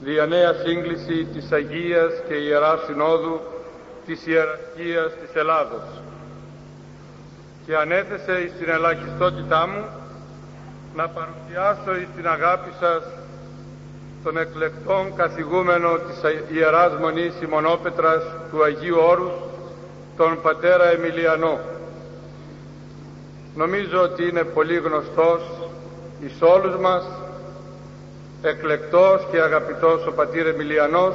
δια νέα σύγκληση της Αγίας και Ιεράς Συνόδου της Ιεραρχίας της Ελλάδος και ανέθεσε εις την ελαχιστότητά μου να παρουσιάσω εις την αγάπη σας τον εκλεκτόν καθηγούμενο της Ιεράς Μονής Σιμονόπετρας του Αγίου Όρους, τον Πατέρα Εμιλιανό. Νομίζω ότι είναι πολύ γνωστός εις όλους μας, εκλεκτός και αγαπητός ο Πατήρ Εμιλιανός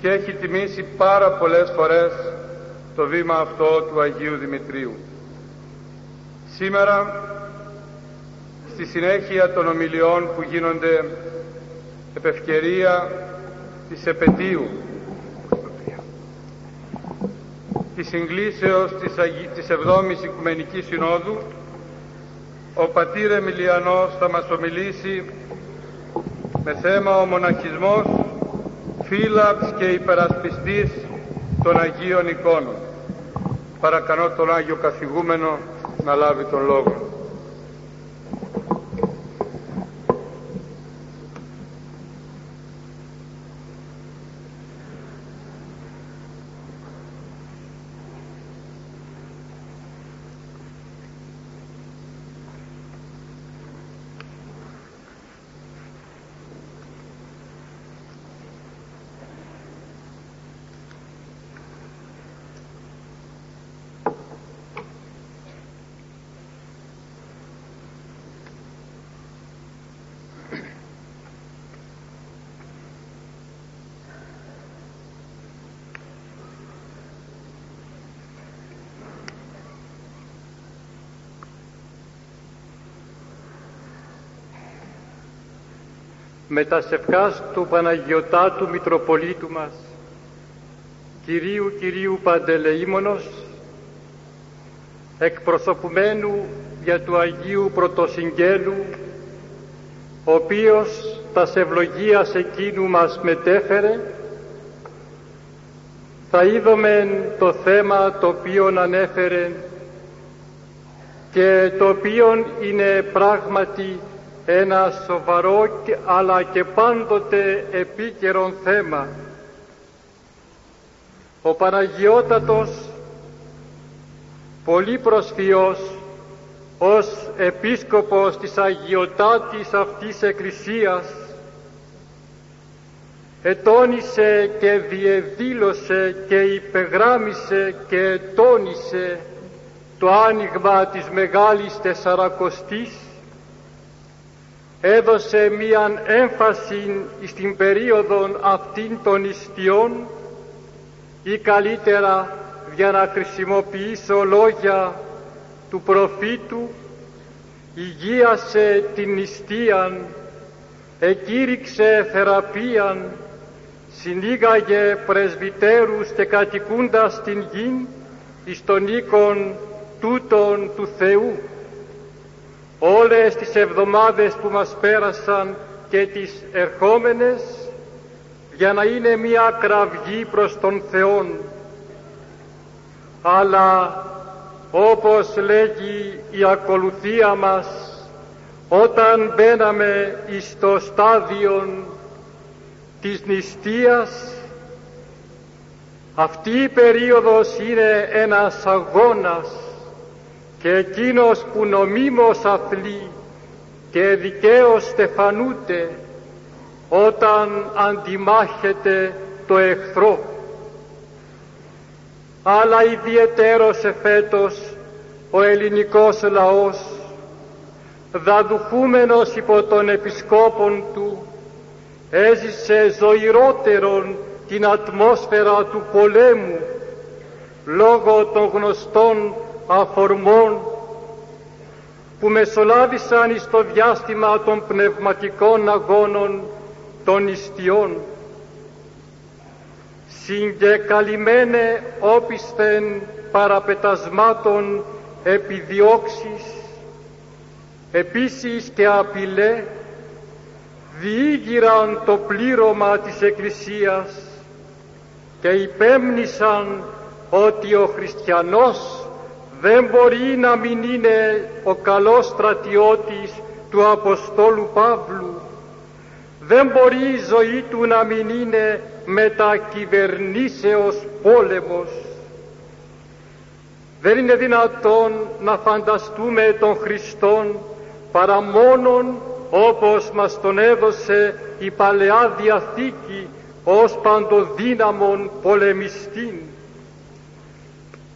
και έχει τιμήσει πάρα πολλές φορές το βήμα αυτό του Αγίου Δημητρίου. Σήμερα, στη συνέχεια των ομιλιών που γίνονται επευκαιρία της επαιτίου της συγκλήσεως της, Αγι... της 7ης Οικουμενικής Συνόδου ο πατήρ Εμιλιανός θα μας ομιλήσει με θέμα ο μοναχισμός φύλαξ και υπερασπιστής των Αγίων εικόνων. Παρακαλώ τον Άγιο Καθηγούμενο να λάβει τον λόγο. Με τα σευκάς του Παναγιωτάτου Μητροπολίτου μας, Κυρίου Κυρίου Παντελεήμονος, εκπροσωπουμένου για του Αγίου Πρωτοσυγγέλου, ο οποίος τα ευλογίας εκείνου μας μετέφερε, θα είδομεν το θέμα το οποίο ανέφερε και το οποίο είναι πράγματι ένα σοβαρό αλλά και πάντοτε επίκαιρον θέμα. Ο Παναγιώτατος, πολύ προσφιός, ως επίσκοπος της αγιοτάτης αυτής Εκκλησίας, ετώνησε και διεδήλωσε και υπεγράμισε και τόνισε το άνοιγμα της Μεγάλης Τεσσαρακοστής έδωσε μίαν έμφαση στην περίοδο αυτήν των ιστιών ή καλύτερα για να χρησιμοποιήσω λόγια του προφήτου υγείασε την νηστείαν εκήρυξε θεραπείαν συνήγαγε πρεσβυτέρους και κατοικούντας την γη εις τον οίκον τούτον του Θεού όλες τις εβδομάδες που μας πέρασαν και τις ερχόμενες για να είναι μια κραυγή προς τον Θεόν. Αλλά όπως λέγει η ακολουθία μας όταν μπαίναμε στο στάδιο της νηστείας αυτή η περίοδος είναι ένας αγώνας και εκείνος που νομίμως αθλεί και δικαίως στεφανούται όταν αντιμάχεται το εχθρό. Αλλά ιδιαιτέρως εφέτος ο ελληνικός λαός δαδουχούμενος υπό των επισκόπων του έζησε ζωηρότερον την ατμόσφαιρα του πολέμου λόγω των γνωστών αφορμών που μεσολάβησαν στο διάστημα των πνευματικών αγώνων των ιστιών. Συγκεκαλυμμένε όπισθεν παραπετασμάτων επιδιώξεις, επίσης και απειλέ, διήγηραν το πλήρωμα της Εκκλησίας και υπέμνησαν ότι ο χριστιανός δεν μπορεί να μην είναι ο καλός στρατιώτης του Αποστόλου Παύλου δεν μπορεί η ζωή του να μην είναι μετακυβερνήσεως πόλεμος. Δεν είναι δυνατόν να φανταστούμε τον Χριστόν παρά μόνον όπως μας τον έδωσε η Παλαιά Διαθήκη ως παντοδύναμον πολεμιστήν.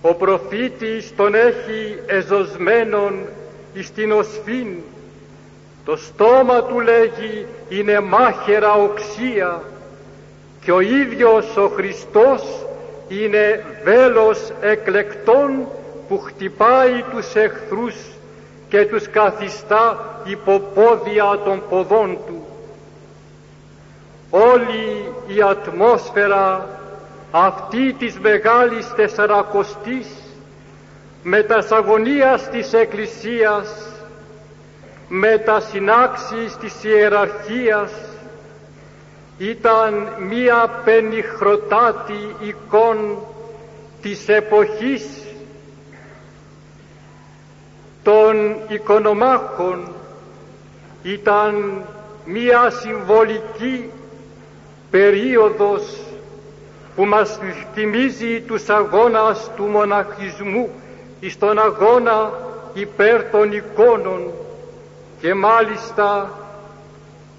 Ο προφήτης τον έχει εζωσμένον εις την οσφήν. Το στόμα του λέγει είναι μάχαιρα οξία και ο ίδιος ο Χριστός είναι βέλος εκλεκτών που χτυπάει τους εχθρούς και τους καθιστά υποπόδια των ποδών του. Όλη η ατμόσφαιρα αυτή της Μεγάλης Τεσσαρακοστής με τα αγωνίας της Εκκλησίας με τα συνάξεις της ιεραρχίας ήταν μία πενιχροτάτη εικόν της εποχής των οικονομάχων ήταν μία συμβολική περίοδος που μας θυμίζει τους αγώνας του μοναχισμού εις τον αγώνα υπέρ των εικόνων και μάλιστα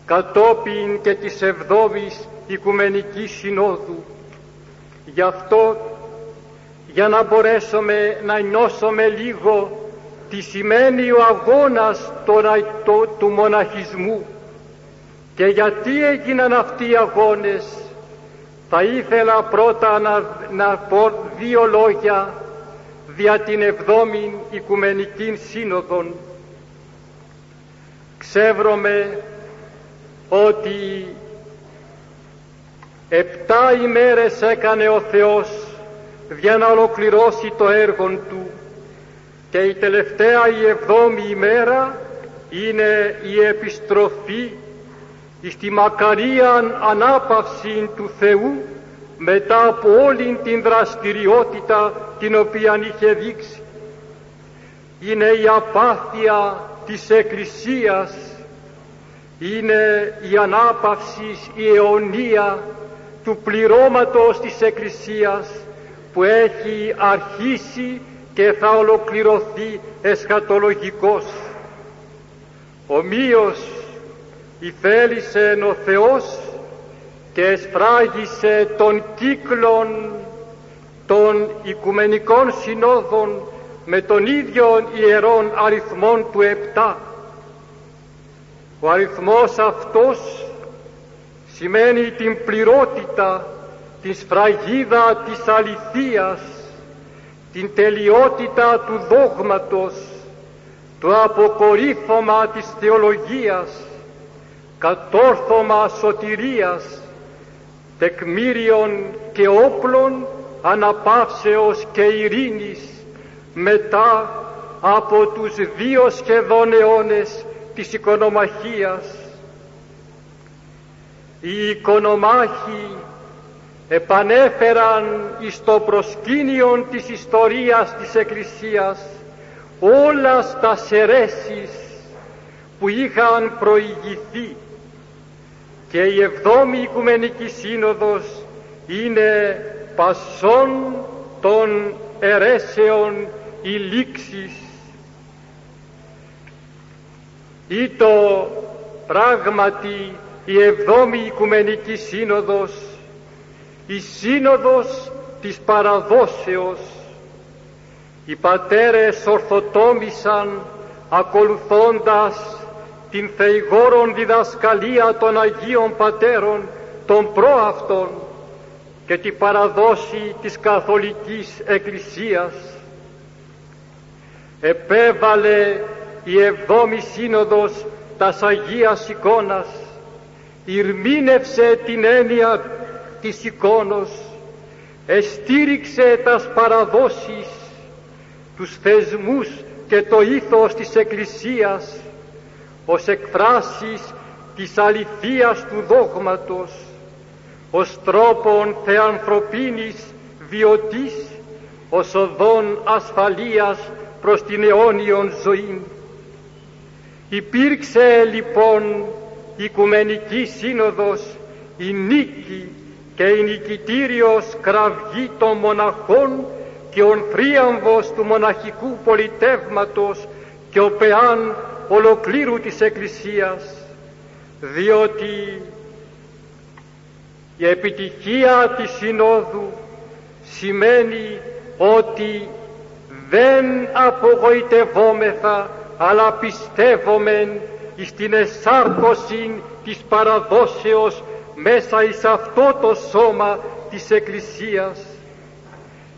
κατόπιν και της εβδόμης Οικουμενικής Συνόδου. Γι' αυτό για να μπορέσουμε να νιώσουμε λίγο τι σημαίνει ο αγώνας τώρα του μοναχισμού και γιατί έγιναν αυτοί οι αγώνες; Θα ήθελα πρώτα να, να πω δύο λόγια δια την εβδόμη Οικουμενική Σύνοδον. Ξεύρωμε ότι επτά ημέρες έκανε ο Θεός για να ολοκληρώσει το έργο Του και η τελευταία η εβδόμη ημέρα είναι η επιστροφή στη μακαρίαν ανάπαυση του Θεού μετά από όλη την δραστηριότητα την οποία είχε δείξει. Είναι η απάθεια της Εκκλησίας, είναι η ανάπαυση η αιωνία του πληρώματος της Εκκλησίας που έχει αρχίσει και θα ολοκληρωθεί εσχατολογικός. Ομοίως υφέλησε ο Θεός και εσφράγισε τον κύκλων των Οικουμενικών Συνόδων με τον ίδιο ιερών αριθμών του επτά. Ο αριθμός αυτός σημαίνει την πληρότητα, τη σφραγίδα της αληθείας, την τελειότητα του δόγματος, το αποκορύφωμα της θεολογίας, κατόρθωμα σωτηρίας, τεκμήριων και όπλων αναπαύσεως και ειρήνης μετά από τους δύο σχεδόν αιώνες της οικονομαχίας. Οι οικονομάχοι επανέφεραν εις το προσκήνιο της ιστορίας της Εκκλησίας όλας τα σερέσεις που είχαν προηγηθεί και η εβδόμη Οικουμενική Σύνοδος είναι πασών των αιρέσεων η λήξης ή το πράγματι η εβδόμη Οικουμενική Σύνοδος η Σύνοδος της Παραδόσεως. Οι πατέρες ορθοτόμησαν ακολουθώντας την θεηγόρον διδασκαλία των Αγίων Πατέρων των πρόαυτων και την παραδόση της Καθολικής Εκκλησίας. Επέβαλε η Εβδόμη Σύνοδος τας Αγίας Εικόνας, ηρμήνευσε την έννοια της εικόνος, εστήριξε τας παραδόσεις, τους θεσμούς και το ήθος της Εκκλησίας ως εκφράσεις της αληθείας του δόγματος, ως τρόπον θεανθρωπίνης βιωτής, ως οδόν ασφαλείας προς την αιώνιον ζωή. Υπήρξε λοιπόν Οικουμενική Σύνοδος η νίκη και η νικητήριος κραυγή των μοναχών και ο θρίαμβος του μοναχικού πολιτεύματος και ο πεάν ολοκλήρου της Εκκλησίας διότι η επιτυχία της Συνόδου σημαίνει ότι δεν απογοητευόμεθα αλλά πιστεύομεν στην εσάρκωση της παραδόσεως μέσα εις αυτό το σώμα της Εκκλησίας.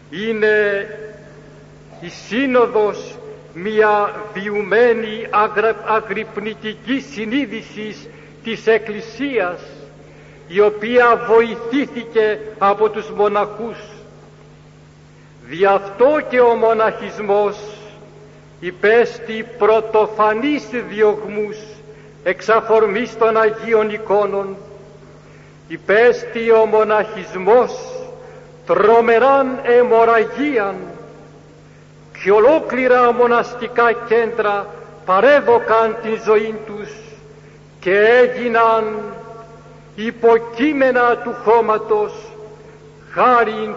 Είναι η Σύνοδος μια βιουμένη αγρυπνητική συνείδησης της Εκκλησίας η οποία βοηθήθηκε από τους μοναχούς. Δι' αυτό και ο μοναχισμός υπέστη πρωτοφανής διωγμούς εξαφορμής των Αγίων εικόνων υπέστη ο μοναχισμός τρομεράν αιμορραγίαν και ολόκληρα μοναστικά κέντρα παρέδωκαν την ζωή τους και έγιναν υποκείμενα του χώματος χάρη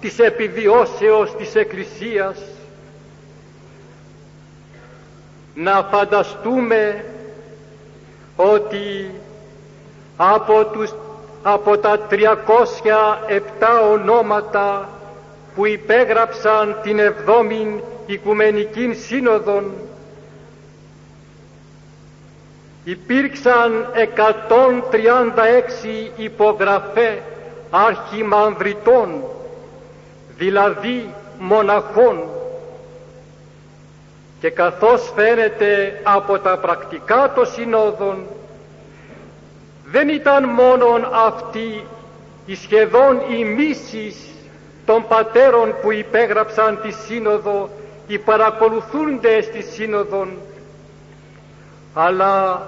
της επιβιώσεως της Εκκλησίας. Να φανταστούμε ότι από, τους, από τα 307 ονόματα που υπέγραψαν την εβδόμη Οικουμενική Σύνοδον υπήρξαν 136 υπογραφέ αρχιμανδριτών δηλαδή μοναχών. Και καθώς φαίνεται από τα πρακτικά των συνόδων δεν ήταν μόνον αυτοί οι σχεδόν οι μίσεις των πατέρων που υπέγραψαν τη Σύνοδο οι παρακολουθούντες στη Σύνοδον. Αλλά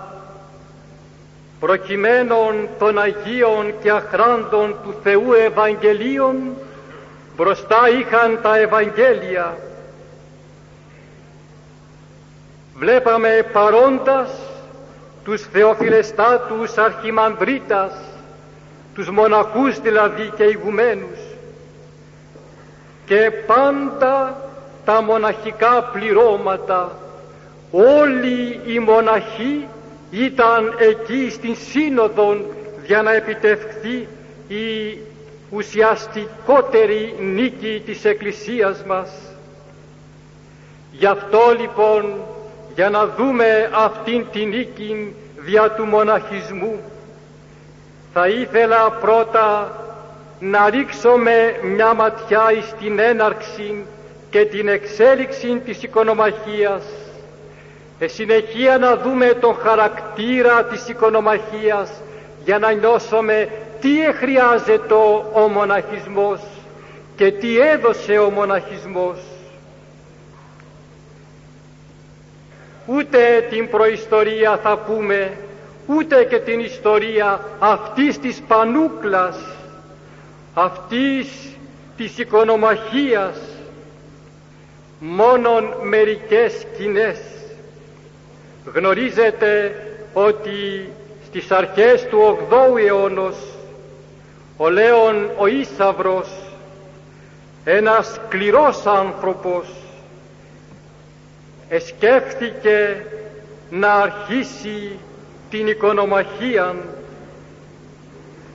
προκειμένων των Αγίων και αχράντων του Θεού Ευαγγελίων μπροστά είχαν τα Ευαγγέλια. Βλέπαμε παρόντας τους θεοφιλεστάτους αρχιμανδρίτας, τους μοναχούς δηλαδή και ηγουμένους και πάντα τα μοναχικά πληρώματα όλοι οι μοναχοί ήταν εκεί στην σύνοδο για να επιτευχθεί η ουσιαστικότερη νίκη της Εκκλησίας μας. Γι' αυτό λοιπόν για να δούμε αυτήν την νίκη δια του μοναχισμού θα ήθελα πρώτα να ρίξουμε μια ματιά στην έναρξη και την εξέλιξη της οικονομαχίας ε, συνεχεία να δούμε τον χαρακτήρα της οικονομαχίας για να νιώσουμε τι χρειάζεται ο μοναχισμός και τι έδωσε ο μοναχισμός. Ούτε την προϊστορία θα πούμε, ούτε και την ιστορία αυτής της πανούκλας, αυτής της οικονομαχίας, μόνον μερικές σκηνές. Γνωρίζετε ότι στις αρχές του 8ου αιώνος ο Λέων ο Ίσαυρος ένας σκληρός άνθρωπος εσκέφθηκε να αρχίσει την οικονομαχία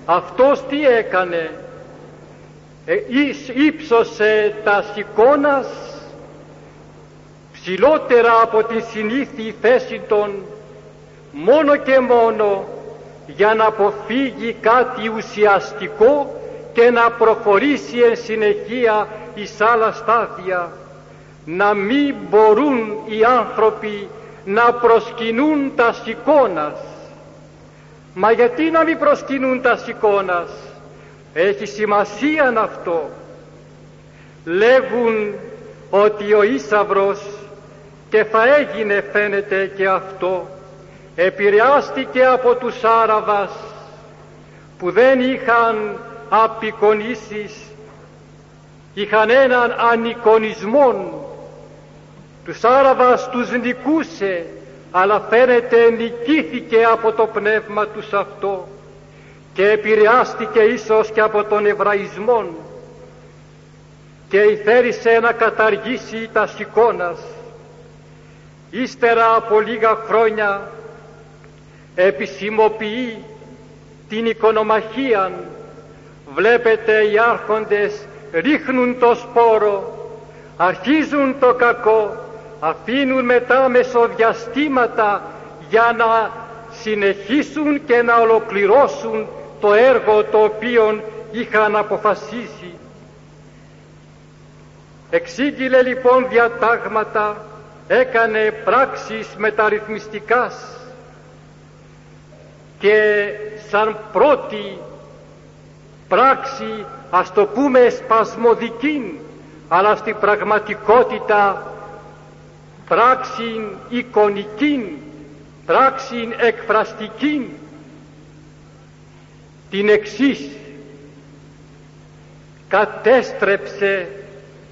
αυτός τι έκανε; ε, ύψωσε τα σηκώνας ψηλότερα από την συνήθη θέση των μόνο και μόνο για να αποφύγει κάτι ουσιαστικό και να προχωρήσει εν συνεχεία εις άλλα στάδια να μην μπορούν οι άνθρωποι να προσκυνούν τα σηκώνας. Μα γιατί να μην προσκυνούν τα σηκώνας; Έχει σημασία αυτό. Λέγουν ότι ο Ίσαυρος και θα έγινε φαίνεται και αυτό. Επηρεάστηκε από τους Άραβας που δεν είχαν απεικονίσεις. Είχαν έναν ανικονισμό τους Άραβας τους νικούσε αλλά φαίνεται νικήθηκε από το πνεύμα τους αυτό και επηρεάστηκε ίσως και από τον Εβραϊσμό και ηθέρισε να καταργήσει τα σηκώνας. Ύστερα από λίγα χρόνια επισημοποιεί την οικονομαχία. Βλέπετε οι άρχοντες ρίχνουν το σπόρο, αρχίζουν το κακό, αφήνουν μετά μεσοδιαστήματα για να συνεχίσουν και να ολοκληρώσουν το έργο το οποίο είχαν αποφασίσει. Εξήγηλε λοιπόν διατάγματα, έκανε πράξεις μεταρρυθμιστικάς και σαν πρώτη πράξη ας το πούμε σπασμωδική αλλά στην πραγματικότητα πράξη εικονική, πράξη εκφραστική την εξής κατέστρεψε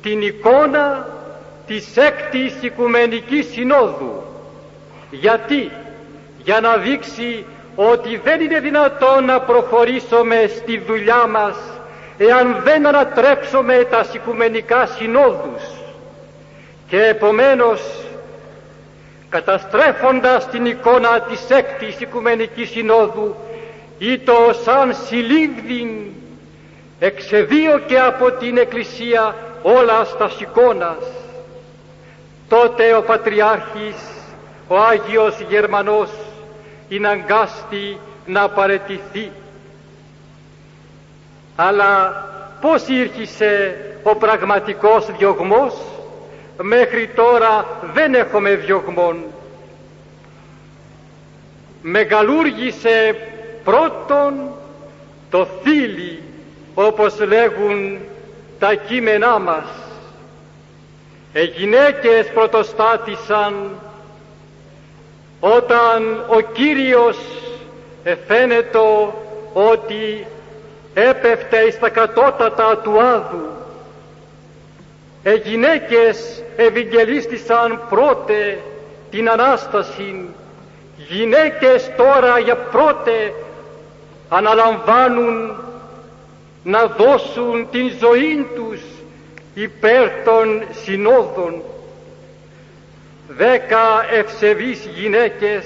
την εικόνα της έκτης Οικουμενικής Συνόδου. Γιατί, για να δείξει ότι δεν είναι δυνατόν να προχωρήσουμε στη δουλειά μας εάν δεν ανατρέψουμε τα Οικουμενικά Συνόδους και επομένως καταστρέφοντας την εικόνα της έκτης Οικουμενικής Συνόδου ή το σαν συλλήβδιν εξεδίωκε από την Εκκλησία όλα στα σηκώνας. Τότε ο Πατριάρχης, ο Άγιος Γερμανός, είναι αγκάστη να παρετηθεί. Αλλά πώς ήρχισε ο πραγματικός διωγμός, μέχρι τώρα δεν έχουμε διωγμόν. Μεγαλούργησε πρώτον το θήλι, όπως λέγουν τα κείμενά μας. Οι γυναίκες πρωτοστάτησαν όταν ο Κύριος εφαίνεται ότι έπεφτε στα κατώτατα του Άδου. Οι γυναίκες ευηγγελίστησαν πρώτε την Ανάσταση. Γυναίκες τώρα για πρώτε αναλαμβάνουν να δώσουν την ζωή τους υπέρ των συνόδων. Δέκα ευσεβείς γυναίκες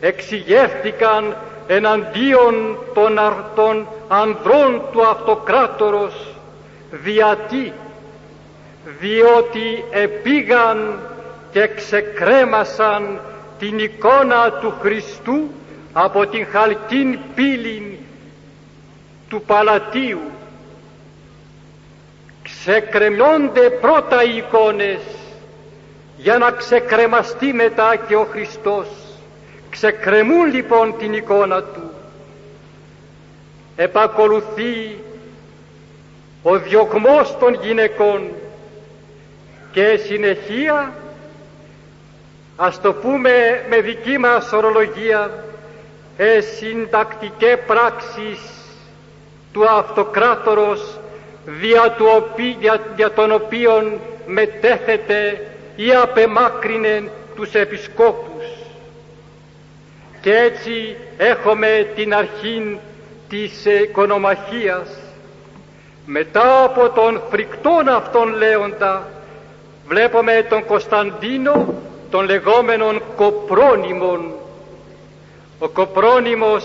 εξηγεύτηκαν εναντίον των αρτών ανδρών του αυτοκράτορος διατί διότι επήγαν και ξεκρέμασαν την εικόνα του Χριστού από την χαλκίν πύλη του Παλατίου. Ξεκρεμιώνται πρώτα οι εικόνες για να ξεκρεμαστεί μετά και ο Χριστός. Ξεκρεμούν λοιπόν την εικόνα του. Επακολουθεί ο διωγμός των γυναικών και συνεχεία ας το πούμε με δική μας ορολογία ε, συντακτικέ πράξεις του αυτοκράτορος δια, του δια, των οποίων μετέθεται ή απεμάκρυνε τους επισκόπους. Και έτσι έχουμε την αρχή της οικονομαχίας. Μετά από τον φρικτόν αυτόν λέοντα βλέπουμε τον Κωνσταντίνο των λεγόμενων Κοπρόνιμων. Ο Κοπρόνιμος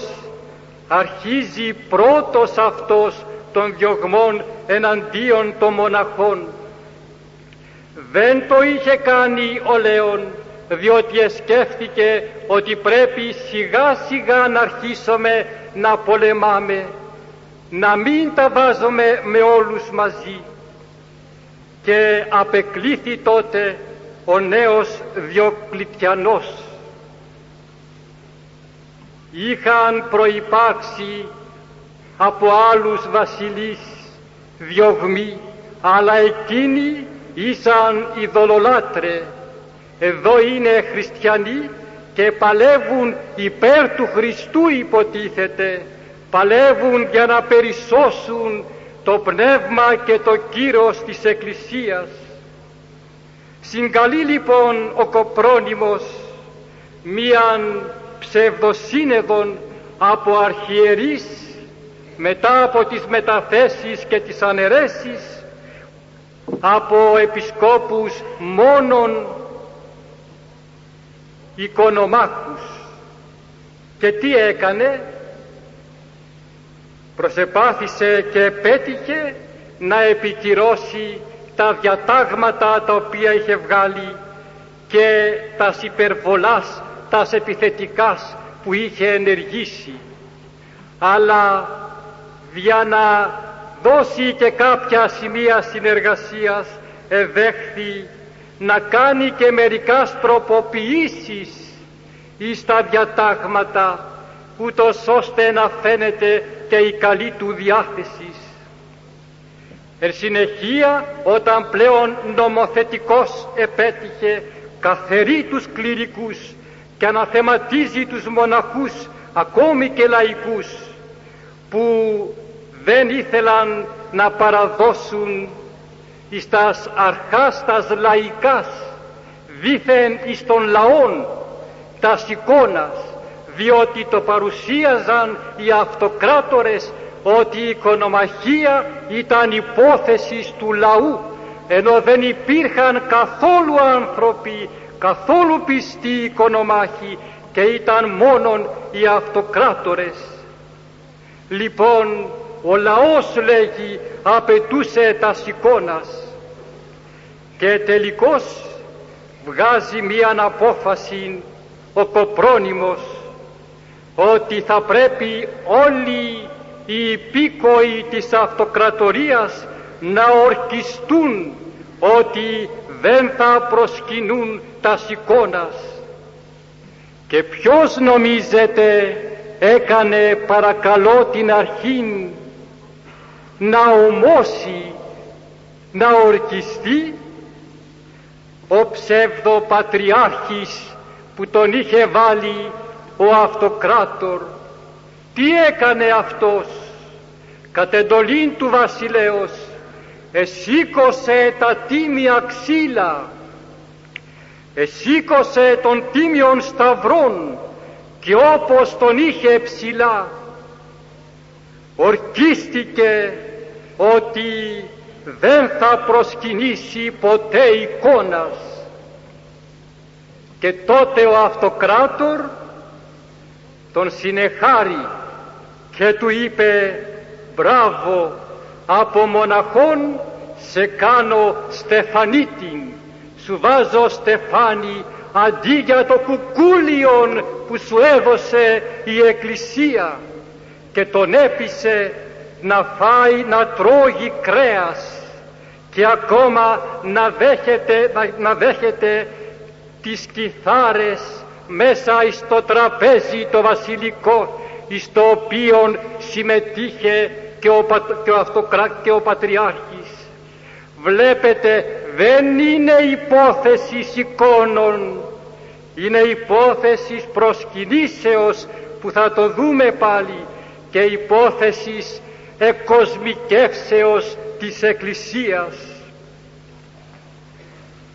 αρχίζει πρώτος αυτός των διωγμών εναντίον των μοναχών. Δεν το είχε κάνει ο Λέων διότι εσκέφθηκε ότι πρέπει σιγά σιγά να αρχίσουμε να πολεμάμε, να μην τα βάζουμε με όλους μαζί. Και απεκλήθη τότε ο νέος Διοκλητιανός είχαν προϋπάρξει από άλλους βασιλείς διωγμοί, αλλά εκείνοι ήσαν ειδωλολάτρε. Εδώ είναι χριστιανοί και παλεύουν υπέρ του Χριστού υποτίθεται, παλεύουν για να περισσώσουν το πνεύμα και το κύρος της Εκκλησίας. Συγκαλεί λοιπόν ο Κοπρόνιμος μίαν ψευδοσύνεδον από αρχιερείς μετά από τις μεταθέσεις και τις αναιρέσεις από επισκόπους μόνον οικονομάκους και τι έκανε; Προσεπάθησε και πέτυχε να επικυρώσει τα διατάγματα τα οποία είχε βγάλει και τα υπερβολάς, τα επιθετικάς που είχε ενεργήσει αλλά για να δώσει και κάποια σημεία συνεργασίας εδέχθη να κάνει και μερικάς τροποποιήσεις εις τα διατάγματα ούτως ώστε να φαίνεται και η καλή του διάθεσης. Εν συνεχεία όταν πλέον νομοθετικός επέτυχε καθερεί τους κληρικούς και αναθεματίζει τους μοναχούς ακόμη και λαϊκούς που δεν ήθελαν να παραδώσουν εις τας αρχάς τας λαϊκάς δήθεν εις των λαών τας εικόνας διότι το παρουσίαζαν οι αυτοκράτορες ότι η οικονομαχία ήταν υπόθεση του λαού ενώ δεν υπήρχαν καθόλου άνθρωποι, καθόλου πιστοί οικονομάχοι και ήταν μόνον οι αυτοκράτορες. Λοιπόν, ο λαός λέγει απαιτούσε τα εικόνας και τελικώς βγάζει μία απόφαση ο Κοπρόνιμος ότι θα πρέπει όλοι οι υπήκοοι της αυτοκρατορίας να ορκιστούν ότι δεν θα προσκυνούν τα εικόνας. Και ποιος νομίζετε έκανε παρακαλώ την αρχήν να ομώσει, να ορκιστεί; Ο ψευδοπατριάρχης που τον είχε βάλει ο αυτοκράτορ. Τι έκανε αυτός; Κατ' εντολήν του βασιλέως εσήκωσε τα τίμια ξύλα. Εσήκωσε τον τίμιον σταυρών και όπως τον είχε ψηλά. Ορκίστηκε ότι δεν θα προσκυνήσει ποτέ εικόνας. Και τότε ο αυτοκράτορ τον συνεχάρει και του είπε μπράβο από μοναχόν σε κάνω στεφανίτην. Σου βάζω στεφάνι αντί για το κουκούλιον που σου έδωσε η Εκκλησία και τον έπεισε να φάει να τρώγει κρέας και ακόμα να δέχεται, να, να δέχεται τις κιθάρες μέσα στο τραπέζι το βασιλικό στο οποίο συμμετείχε και ο, και ο, αυτοκρά, και ο Πατριάρχης. Βλέπετε δεν είναι υπόθεσης εικόνων, είναι υπόθεσης προσκυνήσεως που θα το δούμε πάλι και υπόθεσης εκοσμικεύσεως της Εκκλησίας.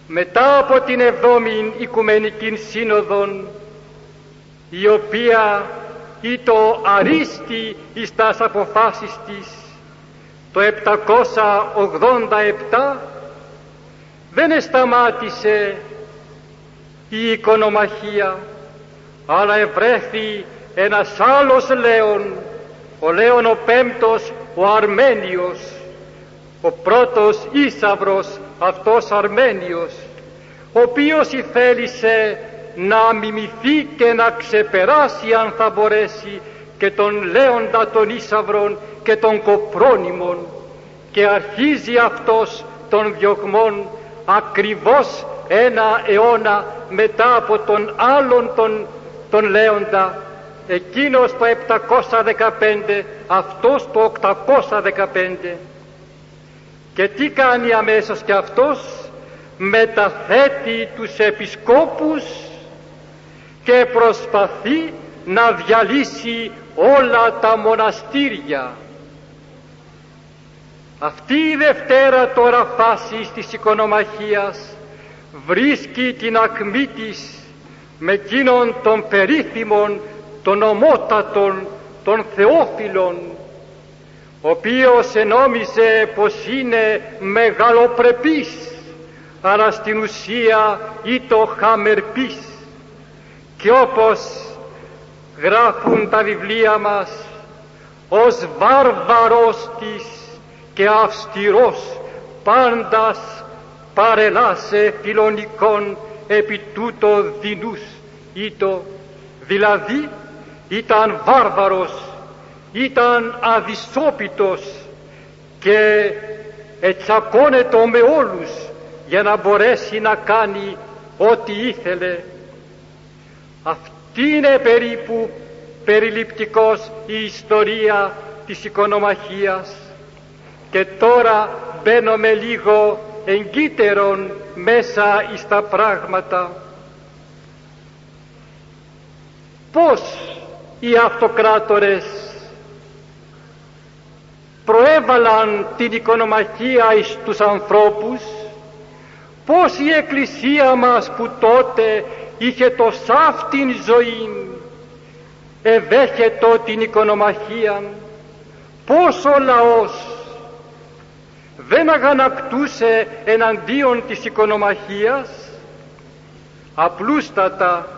Μετά από την εβδόμη Οικουμενική Σύνοδον, η οποία το αρίστη εις τας αποφάσεις της. Το 787 δεν εσταμάτησε η οικονομαχία αλλά ευρέθη ένας άλλος Λέων ο Λέων ο Πέμπτος ο Αρμένιος ο πρώτος Ίσαυρος αυτός Αρμένιος ο οποίος ηθέλησε να μιμηθεί και να ξεπεράσει αν θα μπορέσει και τον Λέοντα των Ίσαυρων και των Κοπρόνιμων και αρχίζει αυτός των διωγμών ακριβώς ένα αιώνα μετά από τον άλλον τον, τον Λέοντα εκείνος το 715 αυτός το 815 και τι κάνει αμέσως και αυτός; Μεταθέτει τους επισκόπους και προσπαθεί να διαλύσει όλα τα μοναστήρια. Αυτή η Δευτέρα τώρα φάση της οικονομαχίας βρίσκει την ακμή της με εκείνον των περίφημων, των ομότατων, των θεόφιλων, ο οποίος ενόμιζε πως είναι μεγαλοπρεπής, αλλά στην ουσία το χαμερπής. Και όπως γράφουν τα βιβλία μας, ως βάρβαρος της και αυστηρός πάντας παρελάσε φιλονικών επί τούτο δεινούς ήτο. Δηλαδή ήταν βάρβαρος ήταν αδυσόπιτος και ετσακώνετο με όλους για να μπορέσει να κάνει ό,τι ήθελε αυτή είναι περίπου περιληπτικός η ιστορία της οικονομαχίας και τώρα μπαίνουμε λίγο εγκύτερον μέσα εις τα πράγματα. Πώς οι αυτοκράτορες προέβαλαν την οικονομαχία εις τους ανθρώπους, πώς η Εκκλησία μας που τότε είχε το σάφτην ζωή ευέχετο την οικονομαχία, πώς ο λαός δεν αγανακτούσε εναντίον της οικονομαχίας. Απλούστατα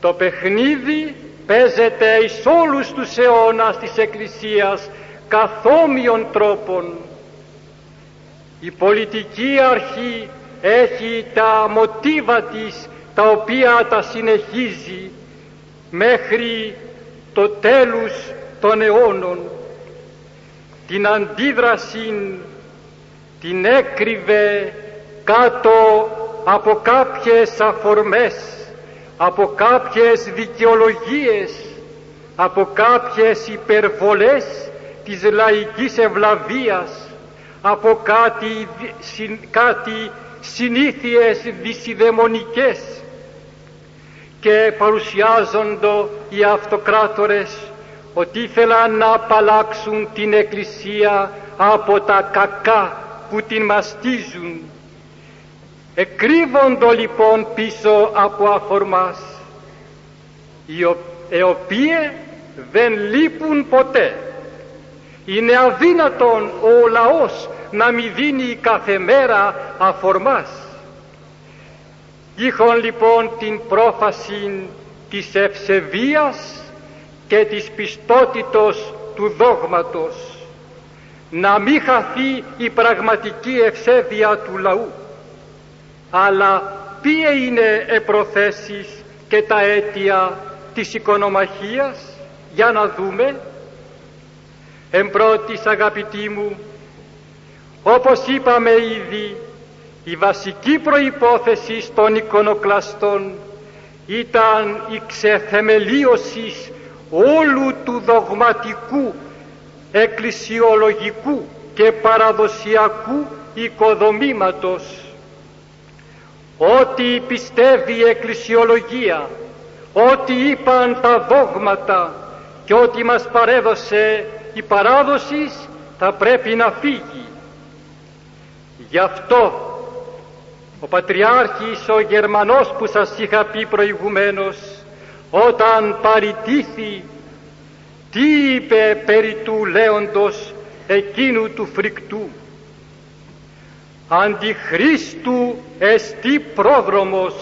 το παιχνίδι παίζεται εις όλους τους αιώνας της Εκκλησίας καθόμοιων τρόπων η πολιτική αρχή έχει τα μοτίβα της τα οποία τα συνεχίζει μέχρι το τέλος των αιώνων. Την αντίδραση την έκρυβε κάτω από κάποιες αφορμές, από κάποιες δικαιολογίες, από κάποιες υπερβολές της λαϊκής ευλαβίας, από κάτι, κάτι συνήθειες δυσιδαιμονικές και παρουσιάζοντο οι αυτοκράτορες ότι ήθελαν να απαλλάξουν την Εκκλησία από τα κακά που την μαστίζουν. Εκρύβοντο λοιπόν πίσω από αφορμάς, οι οποίες δεν λείπουν ποτέ. Είναι αδύνατον ο λαός να μη δίνει κάθε μέρα αφορμάς. Είχαν λοιπόν την πρόφαση της ευσεβίας και της πιστότητος του δόγματος να μην χαθεί η πραγματική ευσέβεια του λαού αλλά ποια είναι επροθέσεις και τα αίτια της οικονομαχίας για να δούμε. Εμπρότης αγαπητοί μου όπως είπαμε ήδη η βασική προϋπόθεση των εικονοκλαστών ήταν η ξεθεμελίωσης όλου του δογματικού, εκκλησιολογικού και παραδοσιακού οικοδομήματος. Ό,τι πιστεύει η εκκλησιολογία, ό,τι είπαν τα δόγματα και ό,τι μας παρέδωσε η παράδοση θα πρέπει να φύγει. Γι' αυτό ο Πατριάρχης ο Γερμανός που σας είχα πει προηγουμένως όταν παρητήθη τι είπε περί του λέοντος εκείνου του φρικτού; Αντιχρίστου εστί πρόδρομος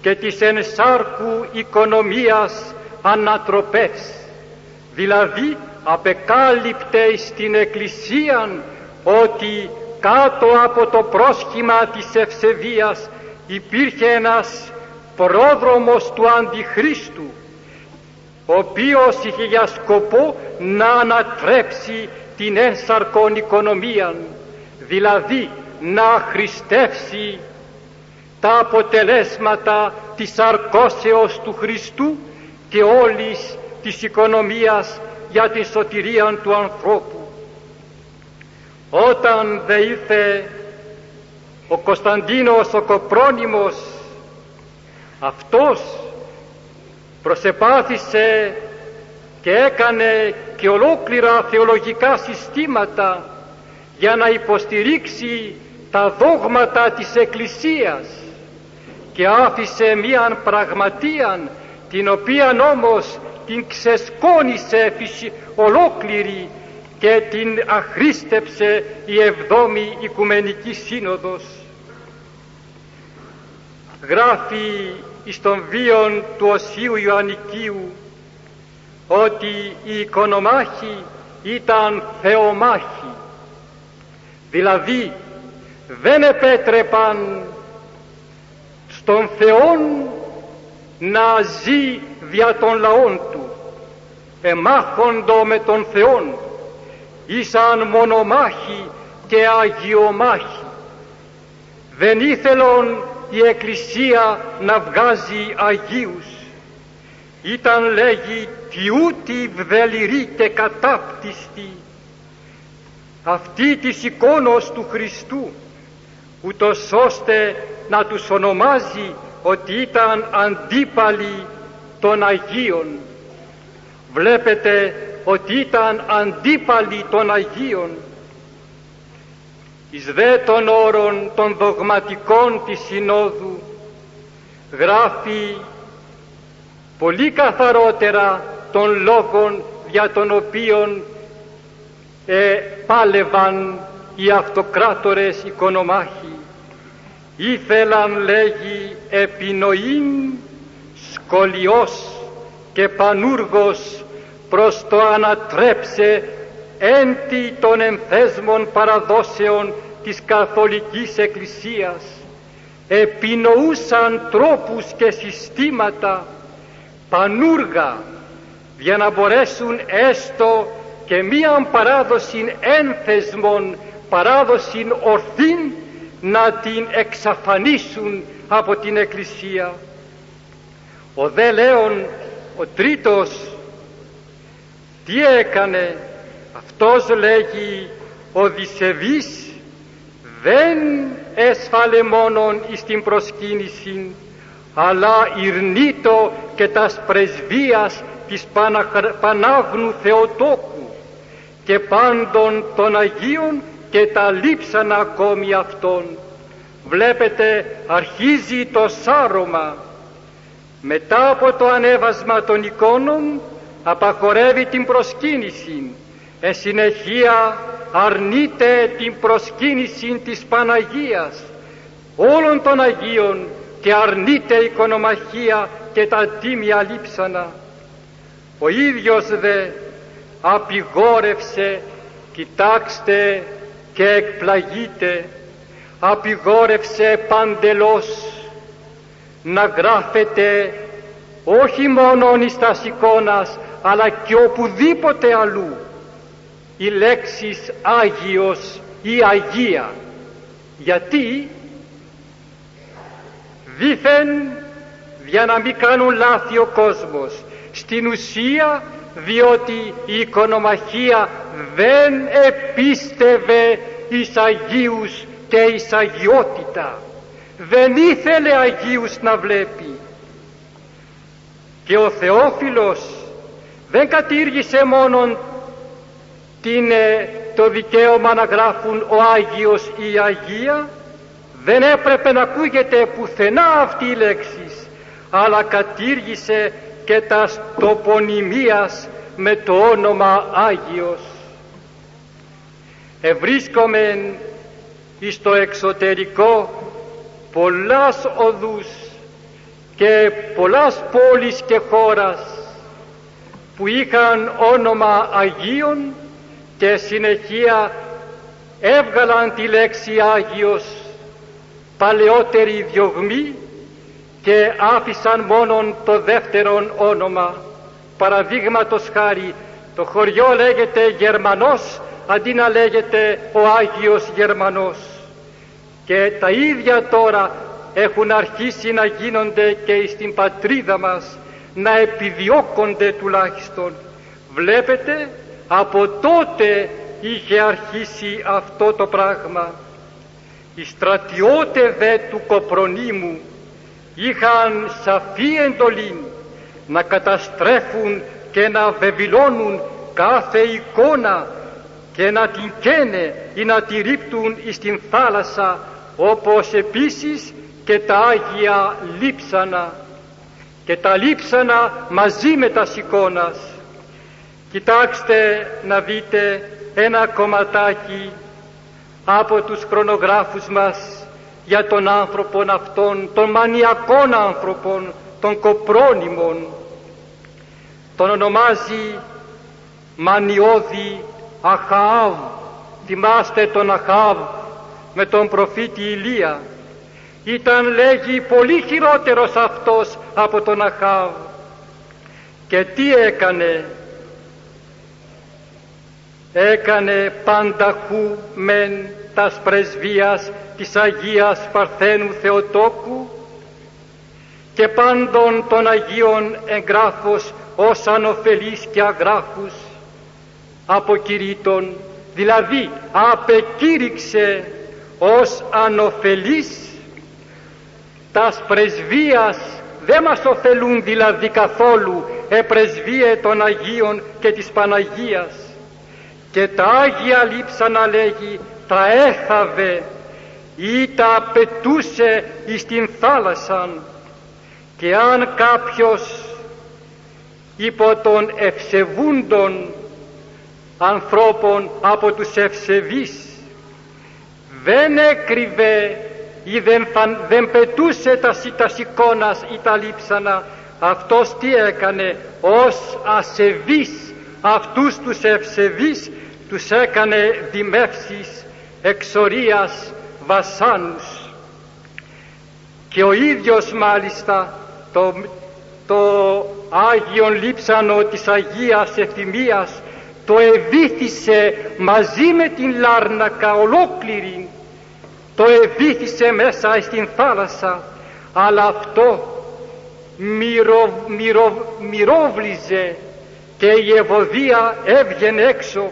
και της ενσάρκου οικονομίας ανατροπές δηλαδή απεκάλυπτε στην Εκκλησίαν ότι κάτω από το πρόσχημα της ευσεβίας υπήρχε ένας πρόδρομος του Αντιχρίστου ο οποίος είχε για σκοπό να ανατρέψει την έσαρκον οικονομία δηλαδή να χριστεύσει τα αποτελέσματα της αρκώσεως του Χριστού και όλης της οικονομίας για την σωτηρία του ανθρώπου. Όταν δε ήρθε ο Κωνσταντίνος ο Κοπρόνιμος αυτός προσεπάθησε και έκανε και ολόκληρα θεολογικά συστήματα για να υποστηρίξει τα δόγματα της Εκκλησίας και άφησε μίαν πραγματείαν την οποίαν όμως την ξεσκόνησε ολόκληρη και την αχρίστεψε η Εβδόμη Οικουμενική Σύνοδος. Γράφει εις των βίων του Οσίου Ιωαννικίου ότι οι οικονομάχοι ήταν θεομάχοι, δηλαδή δεν επέτρεπαν στον Θεόν να ζει δια των λαών του εμάχοντο με τον Θεόν ήσαν μονομάχοι και αγιομάχοι. Δεν ήθελον η Εκκλησία να βγάζει Αγίους. Ήταν λέγει τιούτη βδεληρή και κατάπτυστη αυτή της εικόνος του Χριστού ούτως ώστε να τους ονομάζει ότι ήταν αντίπαλοι των Αγίων. Βλέπετε ότι ήταν αντίπαλοι των Αγίων. Εις δε των όρων των δογματικών της Συνόδου γράφει πολύ καθαρότερα των λόγων για τον οποίον ε, πάλευαν οι αυτοκράτορες οικονομάχοι ήθελαν λέγει επινοήν σκολιός και πανούργος προς το ανατρέψε έντι των ενθέσμων παραδόσεων της Καθολικής Εκκλησίας επινοούσαν τρόπους και συστήματα πανούργα για να μπορέσουν έστω και μίαν παράδοση ένθεσμων παράδοση ορθήν να την εξαφανίσουν από την Εκκλησία. Ο δε Λέων, ο τρίτος, τι έκανε, αυτός λέγει ο Δησεβής δεν έσφαλε μόνον εις την προσκύνηση αλλά ηρνήτω και τας πρεσβείας της Πανάγνου Θεοτόκου και πάντων των Αγίων και τα λείψανα ακόμη αυτών. Βλέπετε αρχίζει το σάρωμα. Μετά από το ανέβασμα των εικόνων απαγορεύει την προσκύνηση. Εν συνεχεία αρνείται την προσκύνηση της Παναγίας όλων των Αγίων και αρνείται η οικονομαχία και τα τίμια λείψανα. Ο ίδιος δε απειγόρευσε, κοιτάξτε και εκπλαγείται, απειγόρευσε παντελώς να γράφεται όχι μόνο εις τας εικόνας αλλά και οπουδήποτε αλλού οι λέξεις Άγιος ή Αγία. Γιατί; Δήθεν για να μην κάνουν λάθη ο κόσμος. Στην ουσία διότι η οικονομαχία δεν επίστευε εις Αγίους και εις αγιότητα. Δεν ήθελε Αγίους να βλέπει. Και ο Θεόφιλος δεν κατήργησε μόνον την, ε, το δικαίωμα να γράφουν ο Άγιος ή η Αγία, δεν έπρεπε να ακούγεται πουθενά αυτή η λέξη, αλλά κατήργησε και τα τοπονημίας με το όνομα Άγιος. Ευρίσκομεν εις το εξωτερικό πολλάς οδούς και πολλάς πόλεις και χώρας που είχαν όνομα Αγίων και συνεχεία έβγαλαν τη λέξη Άγιος παλαιότερη διωγμή και άφησαν μόνον το δεύτερον όνομα. Παραδείγματος χάρη το χωριό λέγεται Γερμανός αντί να λέγεται ο Άγιος Γερμανός. Και τα ίδια τώρα έχουν αρχίσει να γίνονται και στην πατρίδα μας να επιδιώκονται τουλάχιστον. Βλέπετε από τότε είχε αρχίσει αυτό το πράγμα. Οι στρατιώτε δε του Κοπρονίμου είχαν σαφή εντολή να καταστρέφουν και να βεβηλώνουν κάθε εικόνα και να την καίνε ή να τη ρίπτουν εις την θάλασσα όπως επίσης και τα Άγια λείψανα και τα λείψανα μαζί με τα σηκώνας. Κοιτάξτε να δείτε ένα κομματάκι από τους χρονογράφους μας για τον άνθρωπον αυτόν, των μανιακών άνθρωπων, των κοπρόνιμων. Τον ονομάζει Μανιώδη Αχαάβ. Θυμάστε τον Αχαάβ με τον προφήτη Ηλία. Ήταν λέγει πολύ χειρότερος αυτός από τον Αχάβ. Και τι έκανε; Έκανε πανταχού μεν τας πρεσβείας της Αγίας Παρθένου Θεοτόκου και πάντων των Αγίων εγγράφος ως ανοφελείς και αγράφους αποκηρύτων, δηλαδή απεκήρυξε ως ανοφελείς τας πρεσβείας δεν μας ωφελούν δηλαδή καθόλου επρεσβείε των Αγίων και της Παναγίας. Και τα Άγια λείψα να λέγει τα έθαβε ή τα πετούσε εις την θάλασσαν. Και αν κάποιος υπό των ευσεβούντων ανθρώπων από τους ευσεβείς δεν έκρυβε ή δεν, δεν πετούσε τα, τα σηκώνας ή τα λείψανα αυτός τι έκανε ως ασεβής αυτούς τους ευσεβείς τους έκανε δημεύσεις εξορίας βασάνους. Και ο ίδιος μάλιστα το, το Άγιον Λείψανο της Αγίας Ευθυμίας το ευήθησε μαζί με την Λάρνακα ολόκληρη το ευήθησε μέσα στην θάλασσα αλλά αυτό μυρο, μυρο, μυρόβλιζε και η Ευωδία έβγαινε έξω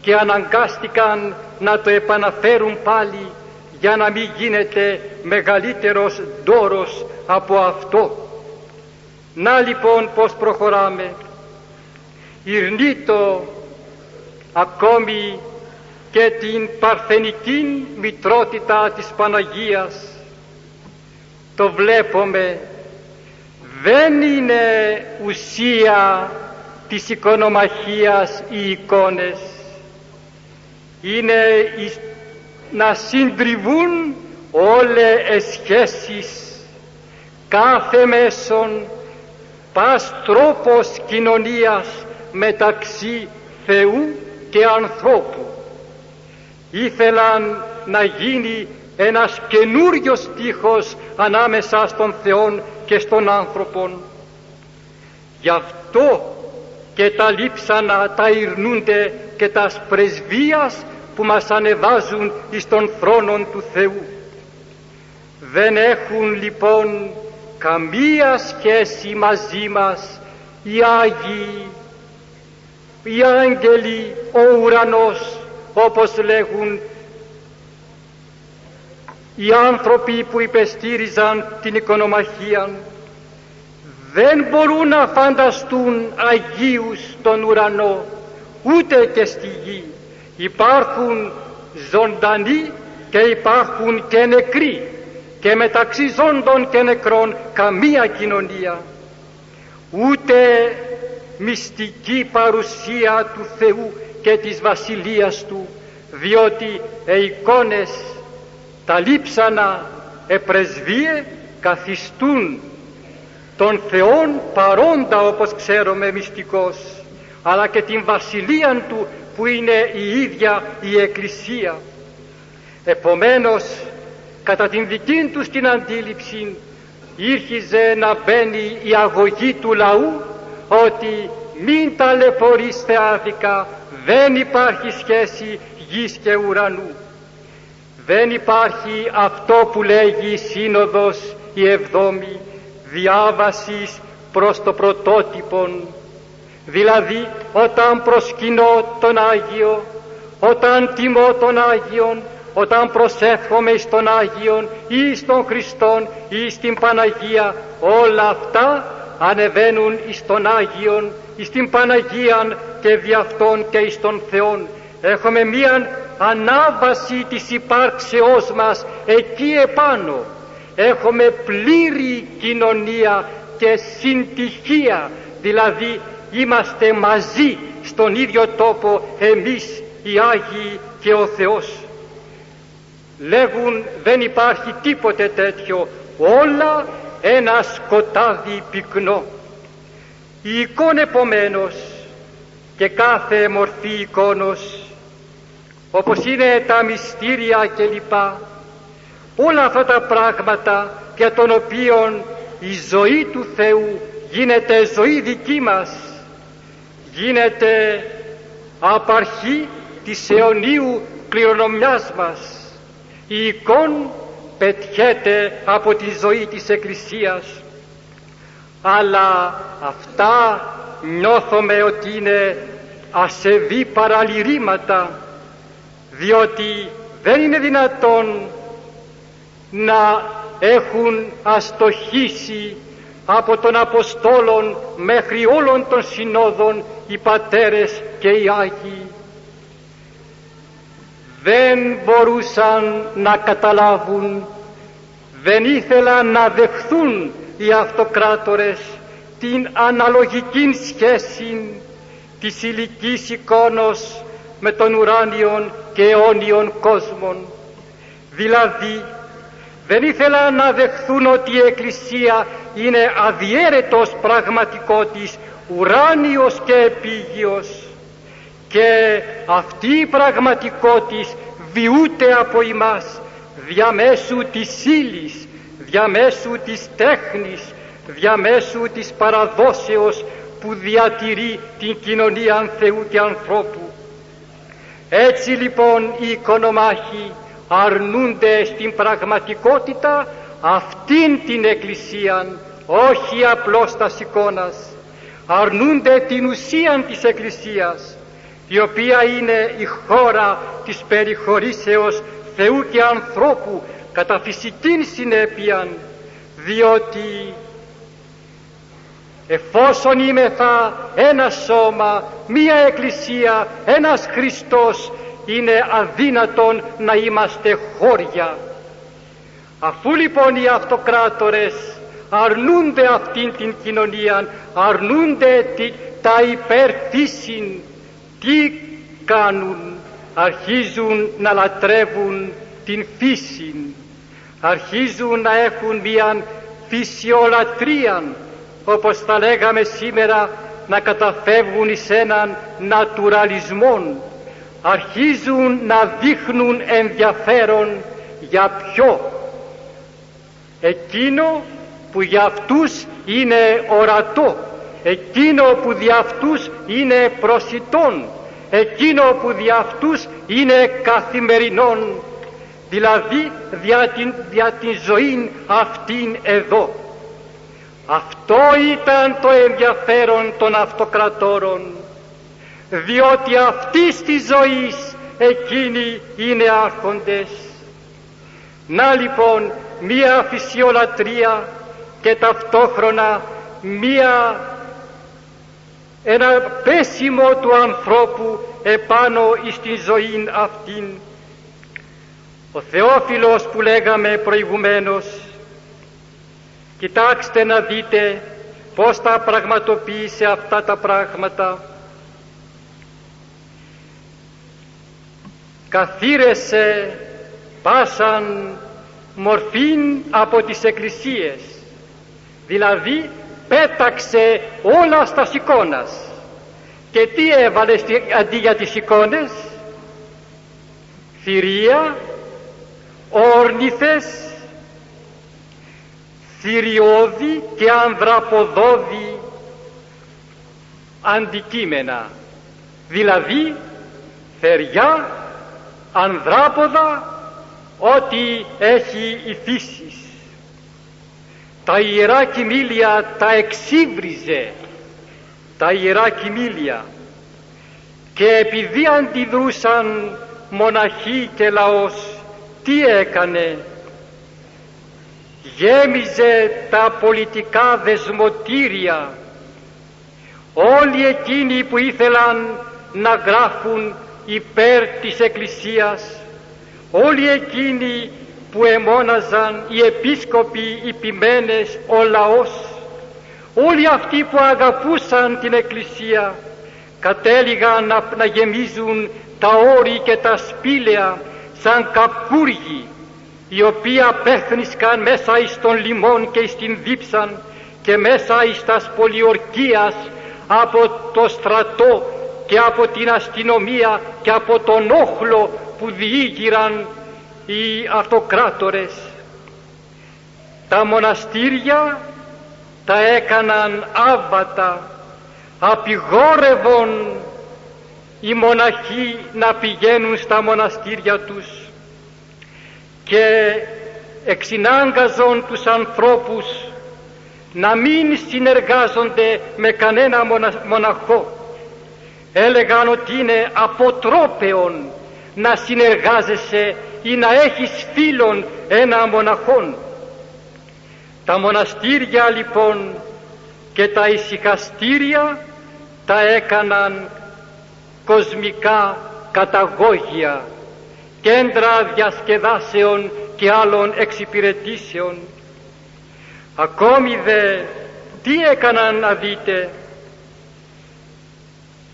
και αναγκάστηκαν να το επαναφέρουν πάλι για να μην γίνεται μεγαλύτερος δώρος από αυτό. Να λοιπόν πως προχωράμε. Ηρνήτω ακόμη και την παρθενική μητρότητα της Παναγίας. Το βλέπουμε. Δεν είναι ουσία της οικονομαχίας οι εικόνες. Είναι να συντριβούν όλες σχέσεις. Κάθε μέσον πας τρόπος κοινωνίας μεταξύ Θεού και ανθρώπου ήθελαν να γίνει ένας καινούριος στίχος ανάμεσα στον Θεό και στον άνθρωπον. Γι' αυτό και τα λείψανα τα ειρνούνται και τα πρεσβείας που μας ανεβάζουν εις τον θρόνο του Θεού. Δεν έχουν λοιπόν καμία σχέση μαζί μας οι Άγιοι, οι Άγγελοι, ο ουρανός, όπως λέγουν οι άνθρωποι που υπεστήριζαν την οικονομαχία δεν μπορούν να φανταστούν Αγίους στον ουρανό ούτε και στη γη. Υπάρχουν ζωντανοί και υπάρχουν και νεκροί και μεταξύ ζώντων και νεκρών καμία κοινωνία. Ούτε μυστική παρουσία του Θεού και της Βασιλείας Του διότι οι εικόνες τα λείψανα επρεσβείε καθιστούν τον Θεόν παρόντα όπως ξέρουμε μυστικός αλλά και την βασιλεία Του που είναι η ίδια η Εκκλησία. Επομένως κατά την δική του την αντίληψη ήρχιζε να μπαίνει η αγωγή του λαού ότι μην ταλαιπωρήστε άδικα δεν υπάρχει σχέση γης και ουρανού. Δεν υπάρχει αυτό που λέγει η Σύνοδος η Εβδόμη διάβασης προς το πρωτότυπον. Δηλαδή όταν προσκυνώ τον Άγιο, όταν τιμώ τον Άγιον, όταν προσεύχομαι στον Άγιον ή στον Χριστόν ή στην Παναγία, όλα αυτά ανεβαίνουν εις τον Άγιον, εις την Παναγία και δι' αυτόν και εις τον Θεόν. Έχουμε μία ανάβαση της υπάρξεώς μας εκεί επάνω. Έχουμε πλήρη κοινωνία και συντυχία. Δηλαδή είμαστε μαζί στον ίδιο τόπο εμείς οι Άγιοι και ο Θεός. Λέγουν δεν υπάρχει τίποτε τέτοιο. Όλα ένα σκοτάδι πυκνό η εικόνα επομένως και κάθε μορφή εικόνος όπως είναι τα μυστήρια κλπ όλα αυτά τα πράγματα για τον οποίον η ζωή του Θεού γίνεται ζωή δική μας γίνεται απαρχή της αιωνίου κληρονομιάς μας. Η εικόν πετιέται από τη ζωή της Εκκλησίας αλλά αυτά νιώθουμε ότι είναι ασεβή παραλυρήματα διότι δεν είναι δυνατόν να έχουν αστοχήσει από τον Αποστόλων μέχρι όλων των συνόδων οι πατέρες και οι Άγιοι. Δεν μπορούσαν να καταλάβουν δεν ήθελαν να δεχθούν οι αυτοκράτορες την αναλογική σχέση της ηλικής εικόνος με τον ουράνιον και αιώνιον κόσμων δηλαδή δεν ήθελαν να δεχθούν ότι η Εκκλησία είναι αδιέρετος πραγματικότης, ουράνιος και επίγειος. Και αυτή η πραγματικότης βιούται από εμάς διαμέσου της ύλης, διαμέσου της τέχνης, διαμέσου της παραδόσεως που διατηρεί την κοινωνία Θεού και ανθρώπου. Έτσι λοιπόν οι οικονομάχοι αρνούνται στην πραγματικότητα αυτήν την Εκκλησία, όχι απλώς τας εικόνας. Αρνούνται την ουσία της Εκκλησίας, η οποία είναι η χώρα της περιχωρήσεως Θεού και ανθρώπου κατά φυσικήν συνέπεια, διότι εφόσον είμεθα ένα σώμα, μία εκκλησία, ένας Χριστός, είναι αδύνατον να είμαστε χώρια. Αφού λοιπόν οι αυτοκράτορες αρνούνται αυτήν την κοινωνία, αρνούνται τα υπερφύσιν, τι κάνουν, αρχίζουν να λατρεύουν την φύση, αρχίζουν να έχουν μια φυσιολατρία, όπως θα λέγαμε σήμερα, να καταφεύγουν εις έναν νατουραλισμό, αρχίζουν να δείχνουν ενδιαφέρον για ποιο. Εκείνο που για αυτούς είναι ορατό. Εκείνο που για αυτούς είναι προσιτόν. Εκείνο που δια αυτούς είναι καθημερινόν δηλαδή δια την, δια την ζωή αυτήν εδώ αυτό ήταν το ενδιαφέρον των αυτοκρατόρων διότι αυτή τη ζωή εκείνοι είναι άρχοντες να λοιπόν μία φυσιολατρία και ταυτόχρονα μία ένα πέσιμο του ανθρώπου επάνω στην ζωή αυτήν. Ο Θεόφιλος που λέγαμε προηγουμένως, κοιτάξτε να δείτε πώς τα πραγματοποίησε αυτά τα πράγματα. Καθήρεσε πάσαν μορφήν από τις εκκλησίες, δηλαδή πέταξε όλα στα εικόνας και τι έβαλε αντί για τις εικόνες; Θηρία όρνηθες θηριώδη και ανδραποδόδη αντικείμενα. Δηλαδή θεριά ανδράποδα ό,τι έχει η φύση τα ιερά κοιμήλια τα εξύβριζε τα ιερά κοιμήλια. Και επειδή αντιδρούσαν μοναχοί και λαός τι έκανε. Γέμιζε τα πολιτικά δεσμοτήρια. Όλοι εκείνοι που ήθελαν να γράφουν υπέρ της Εκκλησίας. Όλοι εκείνοι που εμόναζαν οι επίσκοποι, οι ποιμένες, ο λαός, όλοι αυτοί που αγαπούσαν την Εκκλησία κατέληγαν να, να γεμίζουν τα όρη και τα σπήλαια σαν καπούργοι οι οποίοι απέχνισκαν μέσα εις τον λιμόν και εις την δίψαν και μέσα εις τας πολιορκίας από το στρατό και από την αστυνομία και από τον όχλο που διήγηραν οι αυτοκράτορες. Τα μοναστήρια τα έκαναν άβατα, απειγόρευον οι μοναχοί να πηγαίνουν στα μοναστήρια τους και εξυνάγκαζον τους ανθρώπους να μην συνεργάζονται με κανένα μοναχό. Έλεγαν ότι είναι αποτρόπαιον να συνεργάζεσαι ή να έχεις φίλον ένα μοναχόν. Τα μοναστήρια λοιπόν και τα ησυχαστήρια τα έκαναν κοσμικά καταγόγια, κέντρα διασκεδάσεων και άλλων εξυπηρετήσεων. Ακόμη δε τι έκαναν να δείτε;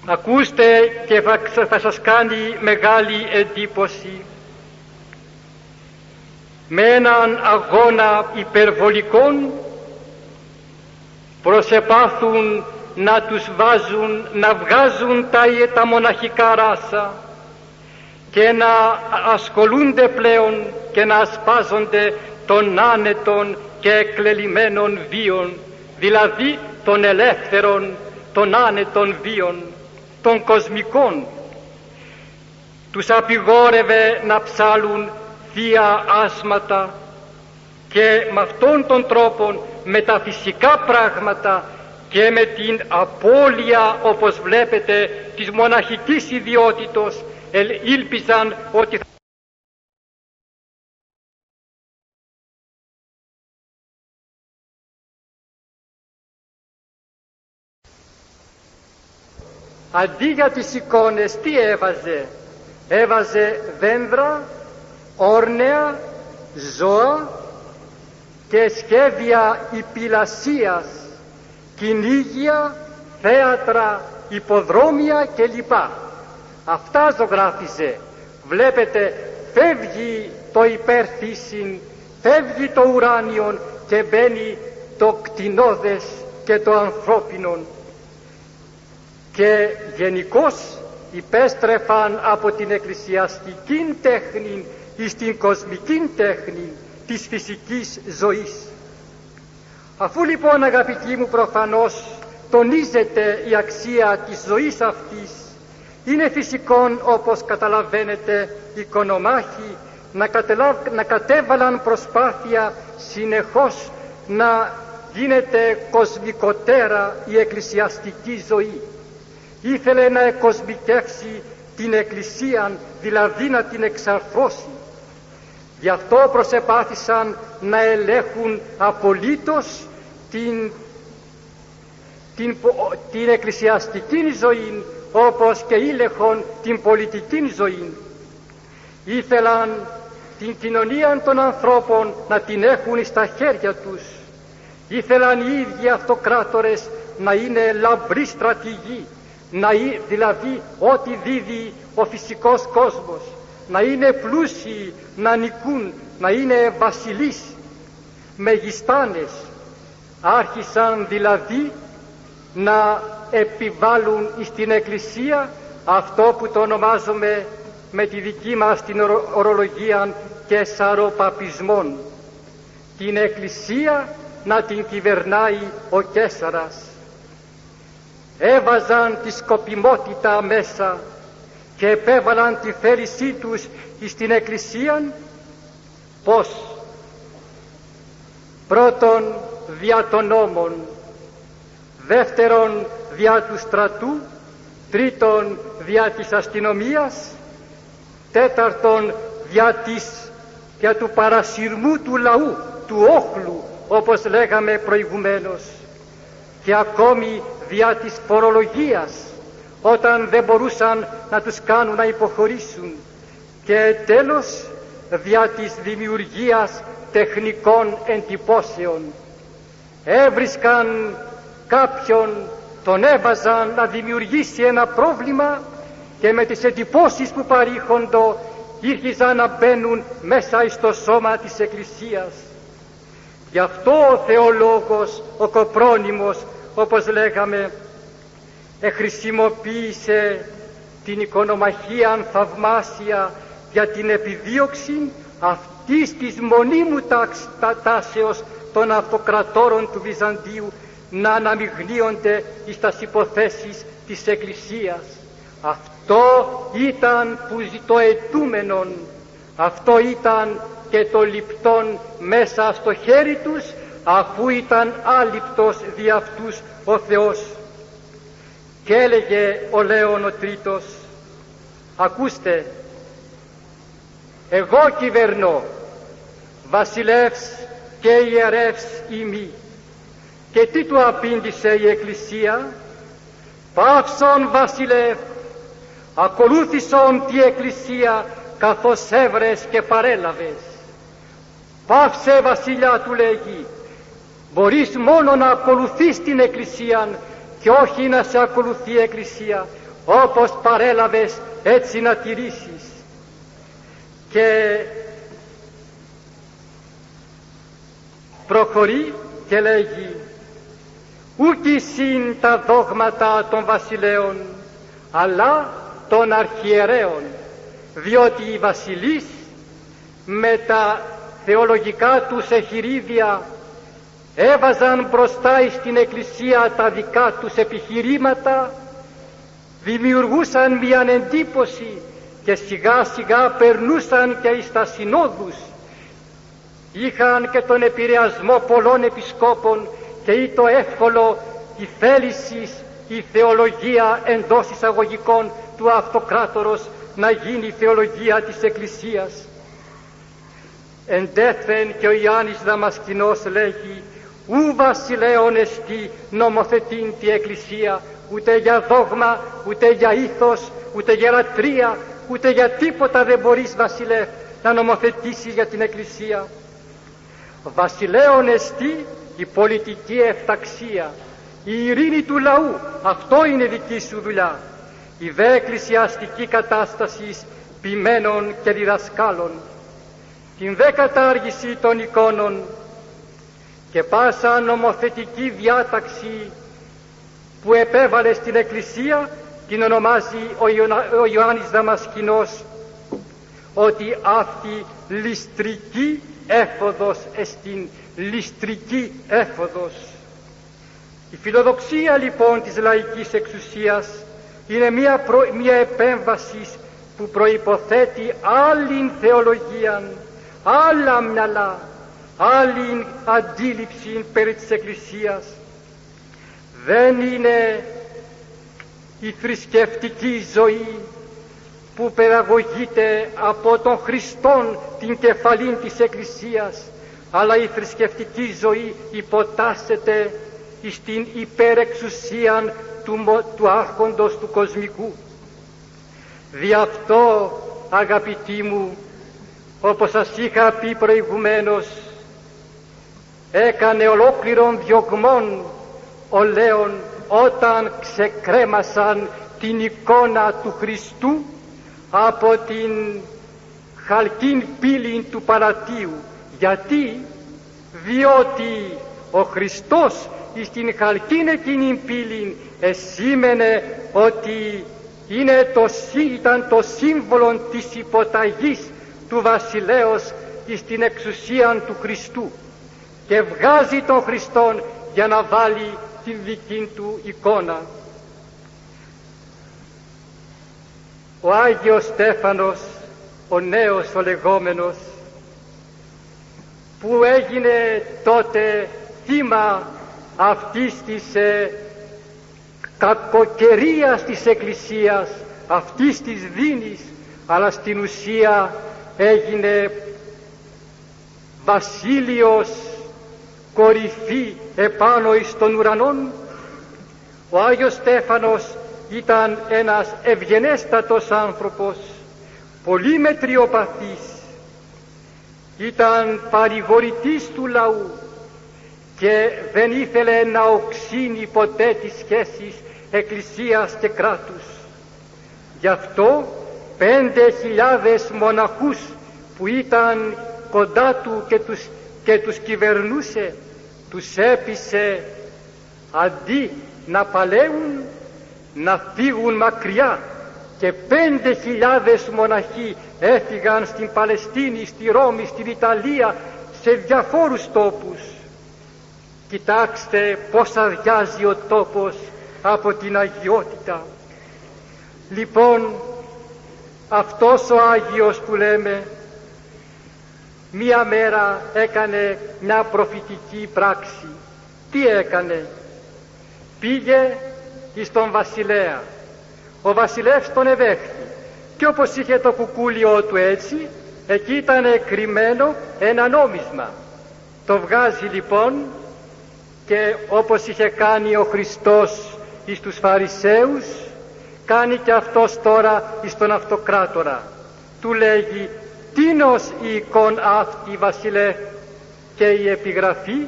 Ακούστε και θα σας κάνει μεγάλη εντύπωση. Με έναν αγώνα υπερβολικών προσεπάθουν να τους βάζουν, να βγάζουν τα, τα μοναχικά ράσα και να ασχολούνται πλέον και να ασπάζονται των άνετων και εκλελειμμένων βίων, δηλαδή των ελεύθερων, των άνετων βίων, των κοσμικών. Τους απειγόρευε να ψάλουν θεία άσματα και με αυτόν τον τρόπο με τα φυσικά πράγματα και με την απώλεια όπως βλέπετε της μοναχικής ιδιότητος ήλπιζαν ότι αντί για τις εικόνες τι έβαζε; Έβαζε δέντρα όρνεα ζώα και σχέδια υπηλασίας κυνήγια θέατρα υποδρόμια κλπ. Αυτά ζωγράφιζε. Βλέπετε φεύγει το υπερθύσιν φεύγει το ουράνιον και μπαίνει το κτηνόδες και το ανθρώπινον. Και γενικώς υπέστρεφαν από την εκκλησιαστική τέχνη εις την κοσμική τέχνη της φυσικής ζωής. Αφού λοιπόν αγαπητοί μου προφανώς τονίζεται η αξία της ζωής αυτής, είναι φυσικόν όπως καταλαβαίνετε οι οικονομάχοι να, να κατέβαλαν προσπάθεια συνεχώς να γίνεται κοσμικοτέρα η εκκλησιαστική ζωή ήθελε να εκοσμικεύσει την Εκκλησία, δηλαδή να την εξαρθώσει. Γι' αυτό προσεπάθησαν να ελέγχουν απολύτως την, την, την εκκλησιαστική ζωή όπως και ήλεχον την πολιτική ζωή. Ήθελαν την κοινωνία των ανθρώπων να την έχουν στα χέρια τους. Ήθελαν οι ίδιοι αυτοκράτορες να είναι λαμπροί στρατηγοί να, δηλαδή ό,τι δίδει ο φυσικός κόσμος, να είναι πλούσιοι, να νικούν, να είναι βασιλείς, μεγιστάνες. Άρχισαν δηλαδή να επιβάλλουν στην Εκκλησία αυτό που το ονομάζουμε με τη δική μας την ορολογία και σαροπαπισμόν. Την Εκκλησία να την κυβερνάει ο Κέσαρας έβαζαν τη σκοπιμότητα μέσα και επέβαλαν τη θέλησή τους στην Εκκλησία πως πρώτον δια των νόμων. Δεύτερον δια του στρατού. Τρίτον δια της αστυνομίας. Τέταρτον δια, της, δια του παρασυρμού του λαού του όχλου όπως λέγαμε προηγουμένως. Και ακόμη δια της φορολογίας όταν δεν μπορούσαν να τους κάνουν να υποχωρήσουν. Και τέλος δια της δημιουργίας τεχνικών εντυπώσεων. Έβρισκαν κάποιον, τον έβαζαν να δημιουργήσει ένα πρόβλημα και με τις εντυπώσεις που παρήχοντο ήρχιζαν να μπαίνουν μέσα στο σώμα της Εκκλησίας. Γι' αυτό ο θεολόγος, ο Κοπρόνιμος, όπως λέγαμε, εχρησιμοποίησε την οικονομαχία θαυμάσια για την επιδίωξη αυτής της μονίμου τάσεως των αυτοκρατόρων του Βυζαντίου να αναμειγνύονται εις τας υποθέσεις της Εκκλησίας. Αυτό ήταν που ζητοετούμενον, αυτό ήταν και το λιπτόν μέσα στο χέρι τους αφού ήταν άλυπτος δι' αυτούς ο Θεός. Και έλεγε ο Λέων ο Τρίτος, ακούστε, εγώ κυβερνώ, βασιλεύς και ιερεύς ημί. Και τι του απήντησε η Εκκλησία, πάυσον βασιλεύ, ακολούθησον τη Εκκλησία καθώς έβρες και παρέλαβες. Πάυσε βασιλιά του λέγει, μπορείς μόνο να ακολουθείς την Εκκλησία και όχι να σε ακολουθεί η Εκκλησία, όπως παρέλαβες έτσι να τηρήσεις. Και προχωρεί και λέγει ούκη συν τα δόγματα των βασιλέων αλλά των αρχιερέων διότι οι βασιλείς με τα θεολογικά τους εχειρίδια έβαζαν μπροστά στην Εκκλησία τα δικά τους επιχειρήματα δημιουργούσαν μια εντύπωση και σιγά σιγά περνούσαν και εις τα συνόδους είχαν και τον επηρεασμό πολλών επισκόπων και ή το εύκολο η θέλησης η θεολογία εντός εισαγωγικών του αυτοκράτορος να γίνει η θεολογία της Εκκλησίας. Εντέθεν και ο Ιάννης Δαμασκηνός λέγει ου βασιλέων εστί νομοθετήν τη Εκκλησία ούτε για δόγμα, ούτε για ήθος, ούτε για λατρεία, ούτε για τίποτα δεν μπορείς βασιλεύ να νομοθετήσεις για την Εκκλησία. Βασιλέων εστί η πολιτική εφταξία, η ειρήνη του λαού, αυτό είναι δική σου δουλειά. Η δε εκκλησιαστική κατάσταση ποιμένων και διδασκάλων, την δε κατάργηση των εικόνων και πάσα νομοθετική διάταξη που επέβαλε στην Εκκλησία την ονομάζει ο, Ιωνα, ο Ιωάννης Δαμασκηνός ότι αυτή ληστρική έφοδος εστιν ληστρική έφοδος. Η φιλοδοξία λοιπόν της λαϊκής εξουσίας είναι μια, μια επέμβασης που προϋποθέτει άλλη θεολογία, άλλα μυαλά, άλλη αντίληψη περί της Εκκλησίας. Δεν είναι η θρησκευτική ζωή που παιδαγωγείται από τον Χριστόν την κεφαλήν της Εκκλησίας αλλά η θρησκευτική ζωή υποτάσσεται στην υπερεξουσία του, του άρχοντος του κοσμικού. Δι' αυτό αγαπητοί μου όπως σας είχα πει προηγουμένως έκανε ολόκληρον διωγμόν ο Λέων όταν ξεκρέμασαν την εικόνα του Χριστού από την χαλκίν πύλη του Παρατίου. Γιατί, διότι ο Χριστός στην χαλκίν εκείνη πύλη εσήμενε ότι είναι το, ήταν το σύμβολο της υποταγής του βασιλέως στην εξουσία του Χριστού και βγάζει τον Χριστόν για να βάλει την δική του εικόνα. Ο Άγιος Στέφανος, ο νέος ο λεγόμενος, που έγινε τότε θύμα αυτής της ε, κακοκαιρίας της Εκκλησίας, αυτής της δίνης, αλλά στην ουσία έγινε βασίλειος κορυφή επάνω εις των ουρανών. Ο Άγιος Στέφανος ήταν ένας ευγενέστατος άνθρωπος, πολύ μετριοπαθής, ήταν παρηγορητής του λαού και δεν ήθελε να οξύνει ποτέ τις σχέσεις εκκλησίας και κράτους. Γι' αυτό πέντε χιλιάδες μοναχούς που ήταν κοντά του και τους, και τους κυβερνούσε τους έπεισε αντί να παλεύουν να φύγουν μακριά και πέντε χιλιάδες μοναχοί έφυγαν στην Παλαιστίνη, στη Ρώμη, στην Ιταλία, σε διαφόρους τόπους. Κοιτάξτε πώς αδειάζει ο τόπος από την αγιότητα. Λοιπόν, αυτός ο Άγιος που λέμε, μία μέρα έκανε μια προφητική πράξη. Τι έκανε; Πήγε εις τον βασιλέα. Ο βασιλεύς τον εδέχθη και όπως είχε το κουκούλιό του έτσι εκεί ήταν κρυμμένο ένα νόμισμα. Το βγάζει λοιπόν και όπως είχε κάνει ο Χριστός εις τους Φαρισαίους κάνει και αυτός τώρα εις τον Αυτοκράτορα. Του λέγει τίνος η εικόν αυτή βασιλέ και η επιγραφή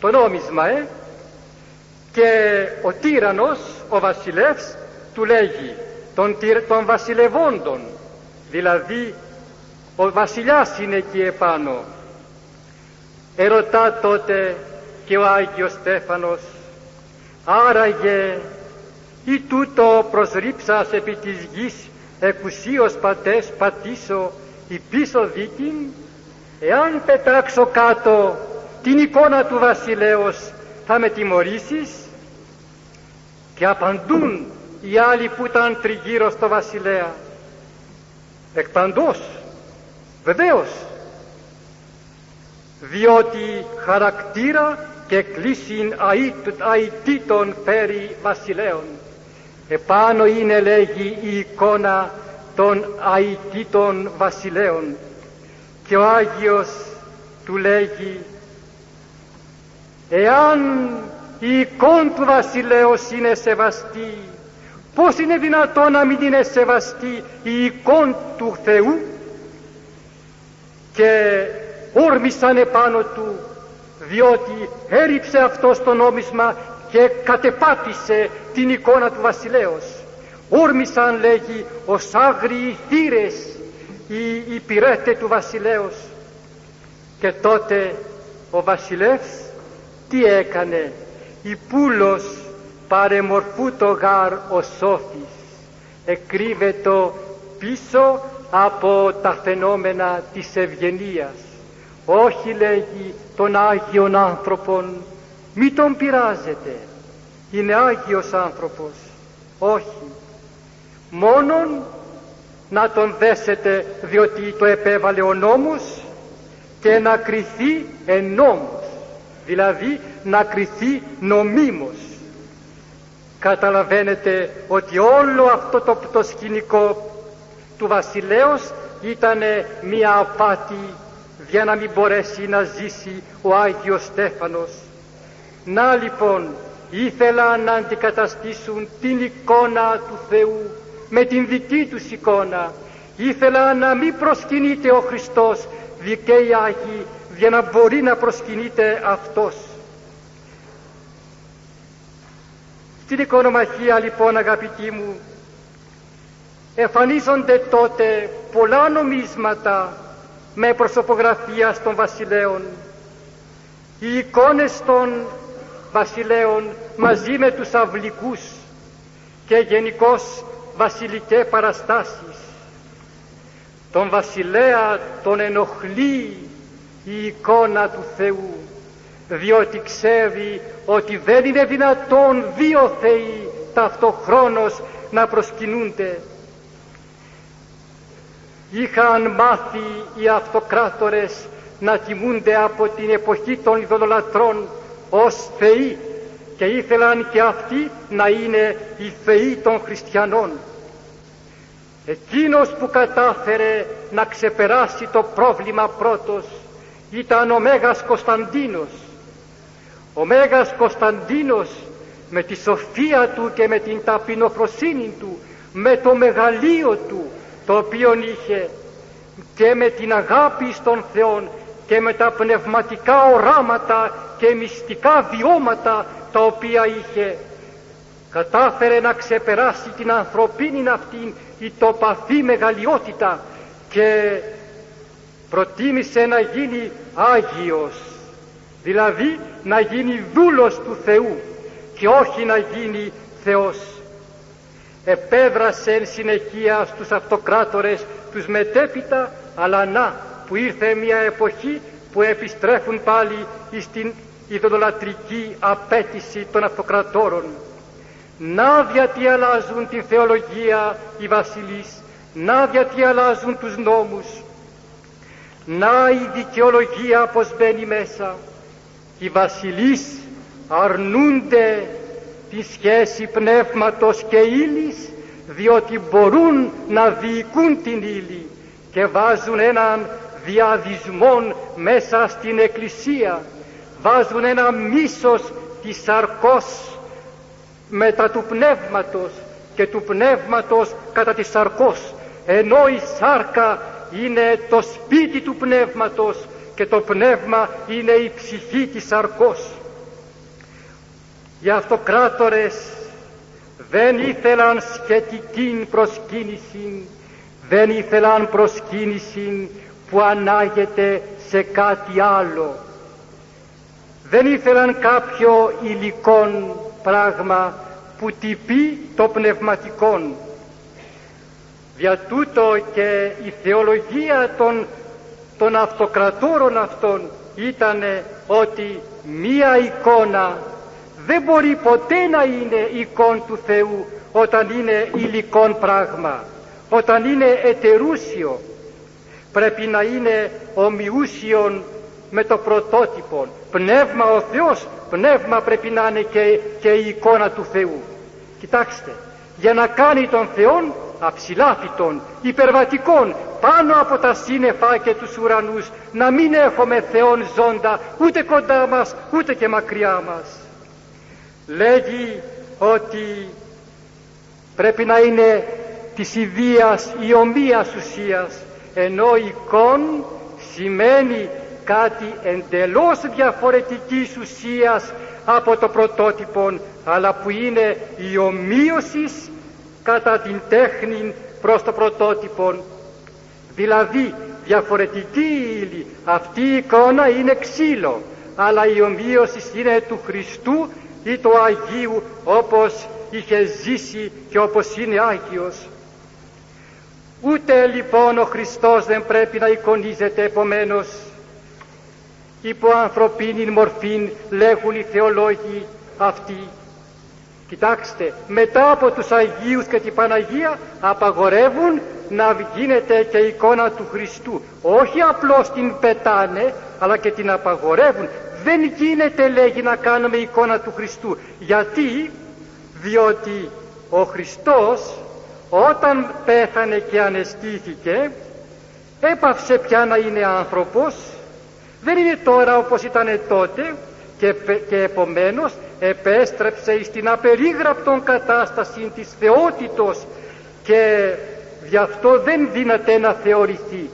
το νόμισμα ε και ο τύρανος ο βασιλεύς του λέγει των, των βασιλευόντων δηλαδή ο βασιλιάς είναι εκεί επάνω ερωτά τότε και ο Άγιος Στέφανος άραγε ή τούτο προσρύψας επί της γης εκουσίως πατές πατήσω η πίσω δίκην εάν πετάξω κάτω την εικόνα του βασιλέως θα με τιμωρήσεις; Και απαντούν οι άλλοι που ήταν τριγύρω στο βασιλέα. Εκπαντός βεβαίως διότι χαρακτήρα και κλείσιν αητήτων περί βασιλέων επάνω είναι λέγει η εικόνα των αητήτων βασιλέων. Και ο Άγιος του λέγει εάν η εικόνα του βασιλέως είναι σεβαστή πώς είναι δυνατόν να μην είναι σεβαστή η εικόνα του Θεού; Και όρμησαν επάνω του διότι έριψε αυτό το νόμισμα και κατεπάτησε την εικόνα του βασιλέως. Όρμησαν λέγει ως άγριοι θύρες οι υπηρέτε του βασιλέως. Και τότε ο βασιλεύς τι έκανε; Η πουλος παρεμορφού το γάρ ο σόφης. Εκρύβεται πίσω από τα φαινόμενα της ευγενίας. Όχι λέγει τον Άγιον άνθρωπον μη τον πειράζετε. Είναι Άγιος άνθρωπος. Όχι. Μόνον να τον δέσετε διότι το επέβαλε ο νόμος και να κριθεί εν νόμος. Δηλαδή να κριθεί νομίμως. Καταλαβαίνετε ότι όλο αυτό το, το σκηνικό του βασιλέως ήταν μία απάτη για να μην μπορέσει να ζήσει ο Άγιος Στέφανος να λοιπόν ήθελαν να αντικαταστήσουν την εικόνα του Θεού με την δική τους εικόνα. Ήθελαν να μην προσκυνείται ο Χριστός δικαίοι Άγιοι για να μπορεί να προσκυνείται Αυτός. Στην οικονομαχία λοιπόν αγαπητοί μου εμφανίζονται τότε πολλά νομίσματα με προσωπογραφία των βασιλέων. Οι εικόνες των βασιλέων μαζί με τους αυλικούς και γενικώς βασιλικέ παραστάσεις. Τον βασιλέα τον ενοχλεί η εικόνα του Θεού διότι ξέρει ότι δεν είναι δυνατόν δύο Θεοί ταυτοχρόνως να προσκυνούνται. Είχαν μάθει οι αυτοκράτορες να τιμούνται από την εποχή των ειδωλολατρών ως θεοί και ήθελαν και αυτοί να είναι οι θεοί των χριστιανών. Εκείνος που κατάφερε να ξεπεράσει το πρόβλημα πρώτος ήταν ο Μέγας Κωνσταντίνος. Ο Μέγας Κωνσταντίνος με τη σοφία του και με την ταπεινοφροσύνη του, με το μεγαλείο του το οποίο είχε, και με την αγάπη στον Θεό και με τα πνευματικά οράματα και μυστικά βιώματα τα οποία είχε κατάφερε να ξεπεράσει την ανθρωπίνη αυτή η τοπαθή μεγαλειότητα και προτίμησε να γίνει Άγιος. Δηλαδή να γίνει δούλος του Θεού και όχι να γίνει Θεός. Επέδρασε εν συνεχεία στους αυτοκράτορες τους μετέπειτα αλλά να που ήρθε μια εποχή που επιστρέφουν πάλι στην ιδωλατρική απέτηση των αυτοκρατόρων. Να γιατί αλλάζουν την θεολογία οι βασιλείς να γιατί αλλάζουν τους νόμους. Να η δικαιολογία πως μπαίνει μέσα. Οι βασιλείς αρνούνται τη σχέση πνεύματος και ύλης διότι μπορούν να διοικούν την ύλη και βάζουν έναν διαδισμό μέσα στην εκκλησία. Βάζουν ένα μίσος της σαρκός μετά του πνεύματος και του πνεύματος κατά της σαρκός. Ενώ η σάρκα είναι το σπίτι του πνεύματος και το πνεύμα είναι η ψυχή της σαρκός. Οι αυτοκράτορες δεν ήθελαν σχετική προσκύνηση δεν ήθελαν προσκύνηση που ανάγεται σε κάτι άλλο δεν ήθελαν κάποιο υλικόν πράγμα που τυπεί το πνευματικόν για τούτο και η θεολογία των, των αυτοκρατόρων αυτών ήταν ότι μία εικόνα δεν μπορεί ποτέ να είναι εικόν του Θεού όταν είναι υλικόν πράγμα, όταν είναι ετερούσιο. Πρέπει να είναι ομοιούσιον με το πρωτότυπο. Πνεύμα ο Θεός, πνεύμα πρέπει να είναι και, και η εικόνα του Θεού. Κοιτάξτε, για να κάνει τον Θεόν αψηλάφιτον, υπερβατικών, πάνω από τα σύννεφα και τους ουρανούς, να μην έχουμε Θεόν ζώντα ούτε κοντά μας, ούτε και μακριά μας. Λέγει ότι πρέπει να είναι της ιδίας ή ομοίας ουσίας, ενώ εικόν σημαίνει κάτι εντελώς διαφορετικής ουσίας από το πρωτότυπο, αλλά που είναι η ομοίωσης κατά την τέχνη προς το πρωτότυπο. Δηλαδή διαφορετική ύλη, αυτή η εικόνα είναι ξύλο, αλλά η ομοίωσης είναι του Χριστού ή του Αγίου όπως είχε ζήσει και όπως είναι Άγιος. Ούτε λοιπόν ο Χριστός δεν πρέπει να εικονίζεται επομένως υπό ανθρωπίνη μορφή λέγουν οι θεολόγοι αυτοί Κοιτάξτε, μετά από τους Αγίους και την Παναγία απαγορεύουν να γίνεται και εικόνα του Χριστού. Όχι απλώς την πετάνε, αλλά και την απαγορεύουν. Δεν γίνεται λέγει να κάνουμε εικόνα του Χριστού. Γιατί, διότι ο Χριστός όταν πέθανε και ανεστήθηκε έπαυσε πια να είναι άνθρωπος δεν είναι τώρα όπως ήταν τότε και, και επομένως επέστρεψε στην απερίγραπτον κατάσταση της θεότητος και γι' αυτό δεν δύναται να θεωρηθεί.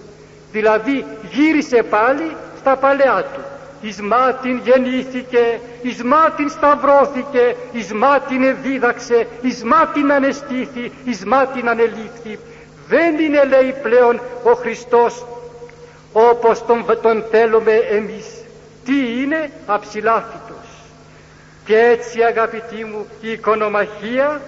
Δηλαδή γύρισε πάλι στα παλαιά του. Εις μάτιν γεννήθηκε, εις μάτιν σταυρώθηκε, εις μάτιν δίδαξε, εις μάτιν ανεστήθη, εις μάτιν ανελήφθη. Δεν είναι λέει πλέον ο Χριστός όπως τον, τον θέλουμε εμείς. Τι είναι; Αψηλάφιτος. Και έτσι αγαπητοί μου η οικονομαχία,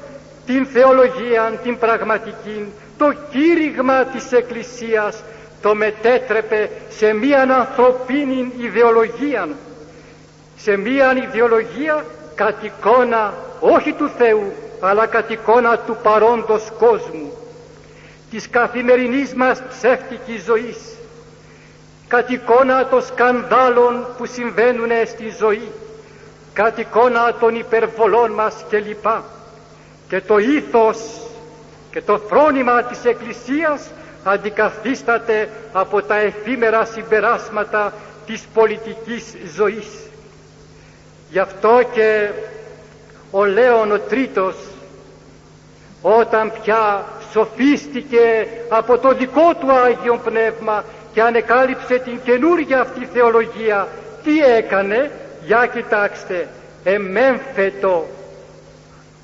την θεολογία, την πραγματική, το κήρυγμα της Εκκλησίας το μετέτρεπε σε μία ανθρωπίνη ιδεολογία, σε μία ιδεολογία κατ' εικόνα όχι του Θεού, αλλά κατ' εικόνα του παρόντος κόσμου, της καθημερινής μας ψεύτικης ζωής, κατ' εικόνα των σκανδάλων που συμβαίνουν στη ζωή, κατ' εικόνα των υπερβολών μας κλπ. Και το ήθος και το φρόνημα της Εκκλησίας αντικαθίσταται από τα εφήμερα συμπεράσματα της πολιτικής ζωής. Γι' αυτό και ο Λέων ο Τρίτος όταν πια σοφίστηκε από το δικό του Άγιο Πνεύμα και ανεκάλυψε την καινούργια αυτή θεολογία. Τι έκανε, για κοιτάξτε, εμέμφετο,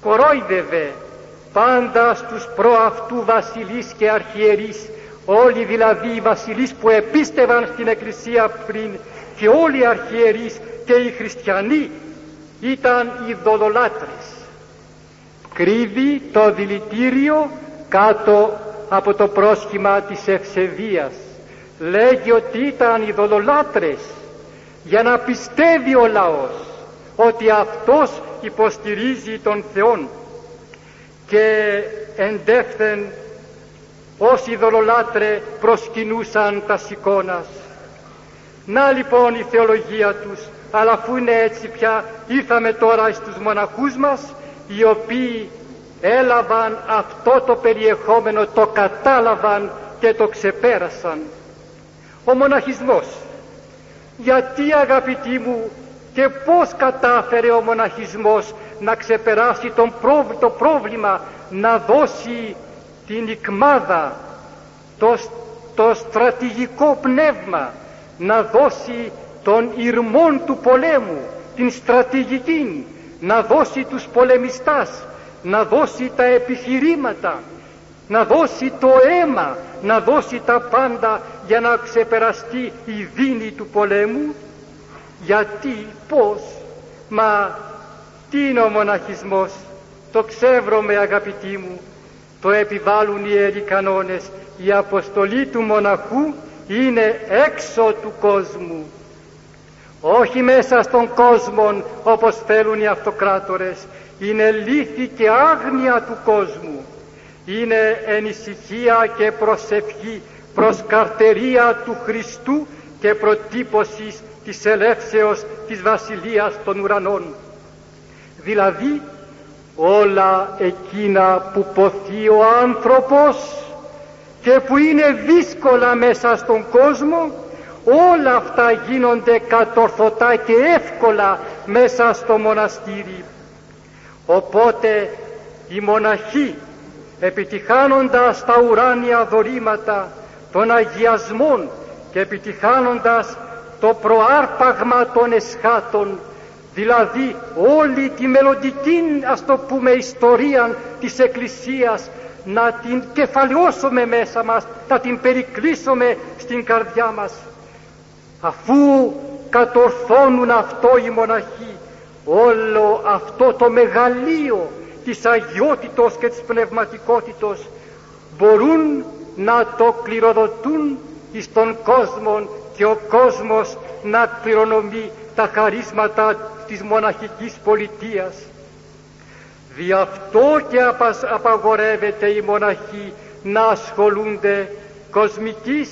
κορόιδευε πάντα στους προαυτού βασιλείς και αρχιερείς, όλοι δηλαδή οι βασιλείς που επίστευαν στην Εκκλησία πριν και όλοι οι αρχιερείς και οι χριστιανοί ήταν ειδωλολάτρες. Κρύβει το δηλητήριο κάτω από το πρόσχημα της ευσεβίας. Λέγει ότι ήταν ειδωλολάτρες για να πιστεύει ο λαός ότι αυτός υποστηρίζει τον Θεόν και εντεύθεν όσοι ειδωλολάτρε προσκυνούσαν τα σηκώνας. Να λοιπόν η θεολογία τους, αλλά αφού είναι έτσι πια ήρθαμε τώρα στους μοναχούς μας οι οποίοι έλαβαν αυτό το περιεχόμενο, το κατάλαβαν και το ξεπέρασαν. Ο μοναχισμός. Γιατί αγαπητοί μου και πώς κατάφερε ο μοναχισμός να ξεπεράσει τον το πρόβλημα, να δώσει την ικμάδα, το, το στρατηγικό πνεύμα, να δώσει τον ηρμόν του πολέμου, την στρατηγική, να δώσει τους πολεμιστάς, να δώσει τα επιχειρήματα, να δώσει το αίμα, να δώσει τα πάντα για να ξεπεραστεί η δίνη του πολέμου. Γιατί, πώς, μα τι είναι ο μοναχισμός, το ξεύρωμε αγαπητοί μου, το επιβάλλουν οι ιεροί κανόνες, η αποστολή του μοναχού είναι έξω του κόσμου. Όχι μέσα στον κόσμο όπως θέλουν οι αυτοκράτορες, είναι λύθη και άγνοια του κόσμου. Είναι ενησυχία και προσευχή προς καρτερία του Χριστού και προτύπωσης της ελεύσεως της Βασιλείας των Ουρανών. Δηλαδή όλα εκείνα που ποθεί ο άνθρωπος και που είναι δύσκολα μέσα στον κόσμο όλα αυτά γίνονται κατορθωτά και εύκολα μέσα στο μοναστήρι. Οπότε οι μοναχοί επιτυχάνοντας τα ουράνια δωρήματα των αγιασμών και επιτυχάνοντας το προάρπαγμα των εσχάτων δηλαδή όλη τη μελλοντική ας το πούμε ιστορία της Εκκλησίας να την κεφαλαιώσουμε μέσα μας, να την περικλείσουμε στην καρδιά μας. Αφού κατορθώνουν αυτό οι μοναχοί, όλο αυτό το μεγαλείο της αγιότητος και της πνευματικότητος μπορούν να το κληροδοτούν εις τον κόσμο και ο κόσμος να κληρονομεί τα χαρίσματα της μοναχικής πολιτείας. Δι' αυτό και απαγορεύεται οι μοναχοί να ασχολούνται κοσμικής,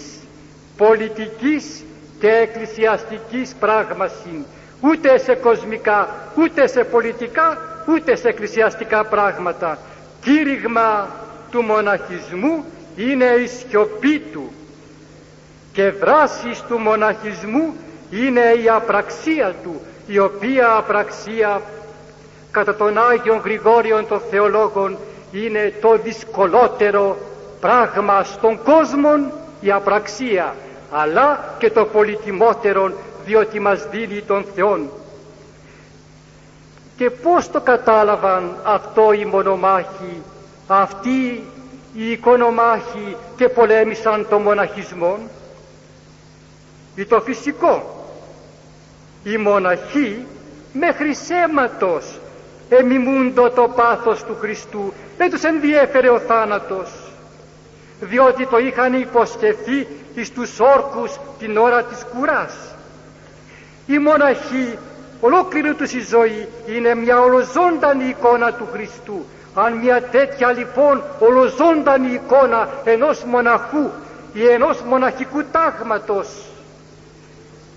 πολιτικής και εκκλησιαστικής πράγμασιν, ούτε σε κοσμικά, ούτε σε πολιτικά, ούτε σε εκκλησιαστικά πράγματα. Κήρυγμα του μοναχισμού είναι η σιωπή του και δράσεις του μοναχισμού είναι η απραξία του, η οποία απραξία κατά τον Άγιον Γρηγόριον των Θεολόγων είναι το δυσκολότερο πράγμα στον κόσμο η απραξία αλλά και το πολυτιμότερο διότι μας δίνει τον Θεόν. Και πώς το κατάλαβαν αυτό οι μονομάχοι, αυτοί οι οικονομάχοι και πολέμησαν τον μοναχισμό; Ή το φυσικό. Οι μοναχοί μέχρι σέματος εμιμούντο το πάθος του Χριστού. Δεν τους ενδιέφερε ο θάνατος, διότι το είχαν υποσχεθεί εις τους όρκους την ώρα της κουράς. Οι μοναχοί, ολόκληρη τους η ζωή, είναι μια ολοζώντανη εικόνα του Χριστού. Αν μια τέτοια λοιπόν ολοζώντανη εικόνα ενός μοναχού ή ενός μοναχικού τάγματος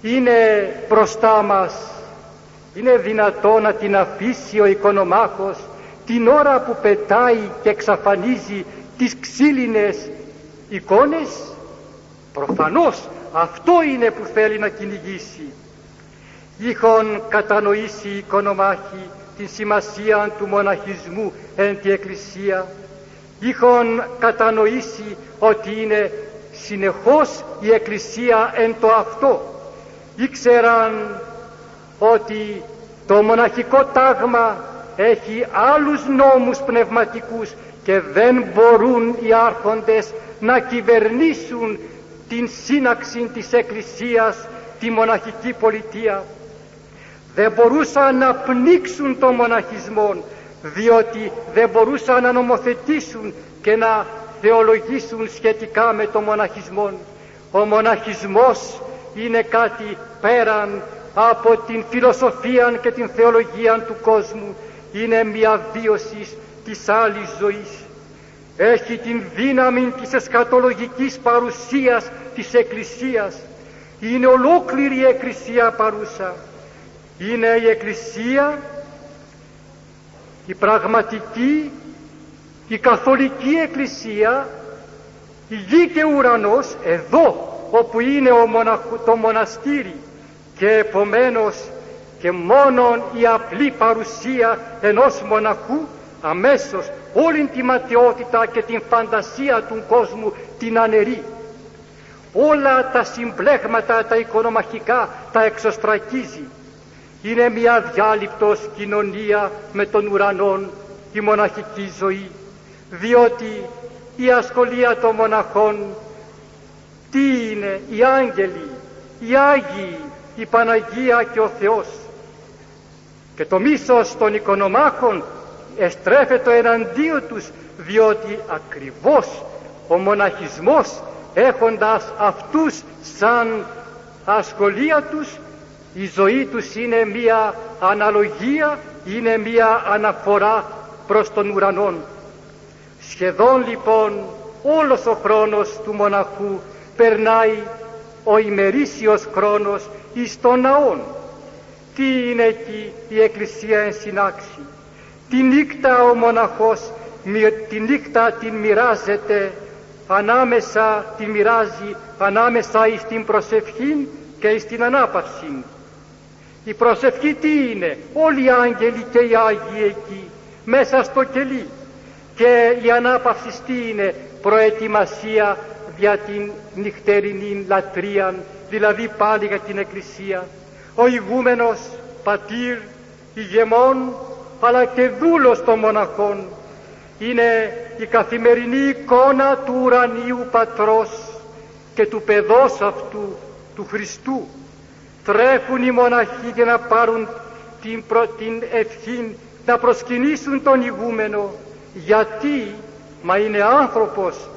είναι μπροστά μας. Είναι δυνατό να την αφήσει ο οικονομάχος την ώρα που πετάει και εξαφανίζει τις ξύλινες εικόνες; Προφανώς αυτό είναι που θέλει να κυνηγήσει. Είχον κατανοήσει οι οικονομάχοι την σημασία του μοναχισμού εν τη Εκκλησία. Είχαν κατανοήσει ότι είναι συνεχώς η Εκκλησία εν το αυτό. Ήξεραν ότι το μοναχικό τάγμα έχει άλλους νόμους πνευματικούς και δεν μπορούν οι άρχοντες να κυβερνήσουν την σύναξη της Εκκλησίας, τη μοναχική πολιτεία. Δεν μπορούσαν να πνίξουν τον μοναχισμό, διότι δεν μπορούσαν να νομοθετήσουν και να θεολογήσουν σχετικά με τον μοναχισμό. Ο μοναχισμός είναι κάτι πέραν από την φιλοσοφία και την θεολογία του κόσμου. Είναι μια βίωση της άλλης ζωής. Έχει την δύναμη της εσκατολογικής παρουσίας της Εκκλησίας. Είναι ολόκληρη η Εκκλησία παρούσα. Είναι η Εκκλησία η πραγματική, η καθολική Εκκλησία, η γη και ουρανός, εδώ όπου είναι ο το μοναστήρι και επομένως και μόνον η απλή παρουσία ενός μοναχού αμέσως όλη τη ματιότητα και την φαντασία του κόσμου την αναιρεί. Όλα τα συμπλέγματα τα οικονομαχικά τα εξωστρακίζει. Είναι μια διάλειπτος κοινωνία με τον ουρανόν η μοναχική ζωή διότι η ασχολία των μοναχών τι είναι οι άγγελοι, οι Άγιοι, η Παναγία και ο Θεός και το μίσος των οικονομάχων εστρέφεται εναντίον τους διότι ακριβώς ο μοναχισμός έχοντας αυτούς σαν ασχολία τους η ζωή τους είναι μία αναλογία, είναι μία αναφορά προς τον ουρανόν. Σχεδόν λοιπόν όλος ο χρόνος του μοναχού περνάει ο ημερήσιος χρόνος εις τον ναόν. Τι είναι εκεί η Εκκλησία εν συνάξη; Τη νύχτα ο μοναχός, τη νύχτα την μοιράζεται ανάμεσα, τη μοιράζει ανάμεσα εις την προσευχή και εις την ανάπαυση. Η προσευχή τι είναι, όλοι οι άγγελοι και οι Άγιοι εκεί, μέσα στο κελί. Και η ανάπαυση τι είναι, προετοιμασία για την νυχτερινή λατρεία, δηλαδή πάλι για την Εκκλησία. Ο ηγούμενος πατήρ, ηγεμόν, αλλά και δούλος των μοναχών, είναι η καθημερινή εικόνα του ουρανίου πατρός και του παιδός αυτού, του Χριστού. Τρέχουν οι μοναχοί για να πάρουν την, προ, την ευχή να προσκυνήσουν τον ηγούμενο. Γιατί, μα είναι άνθρωπος,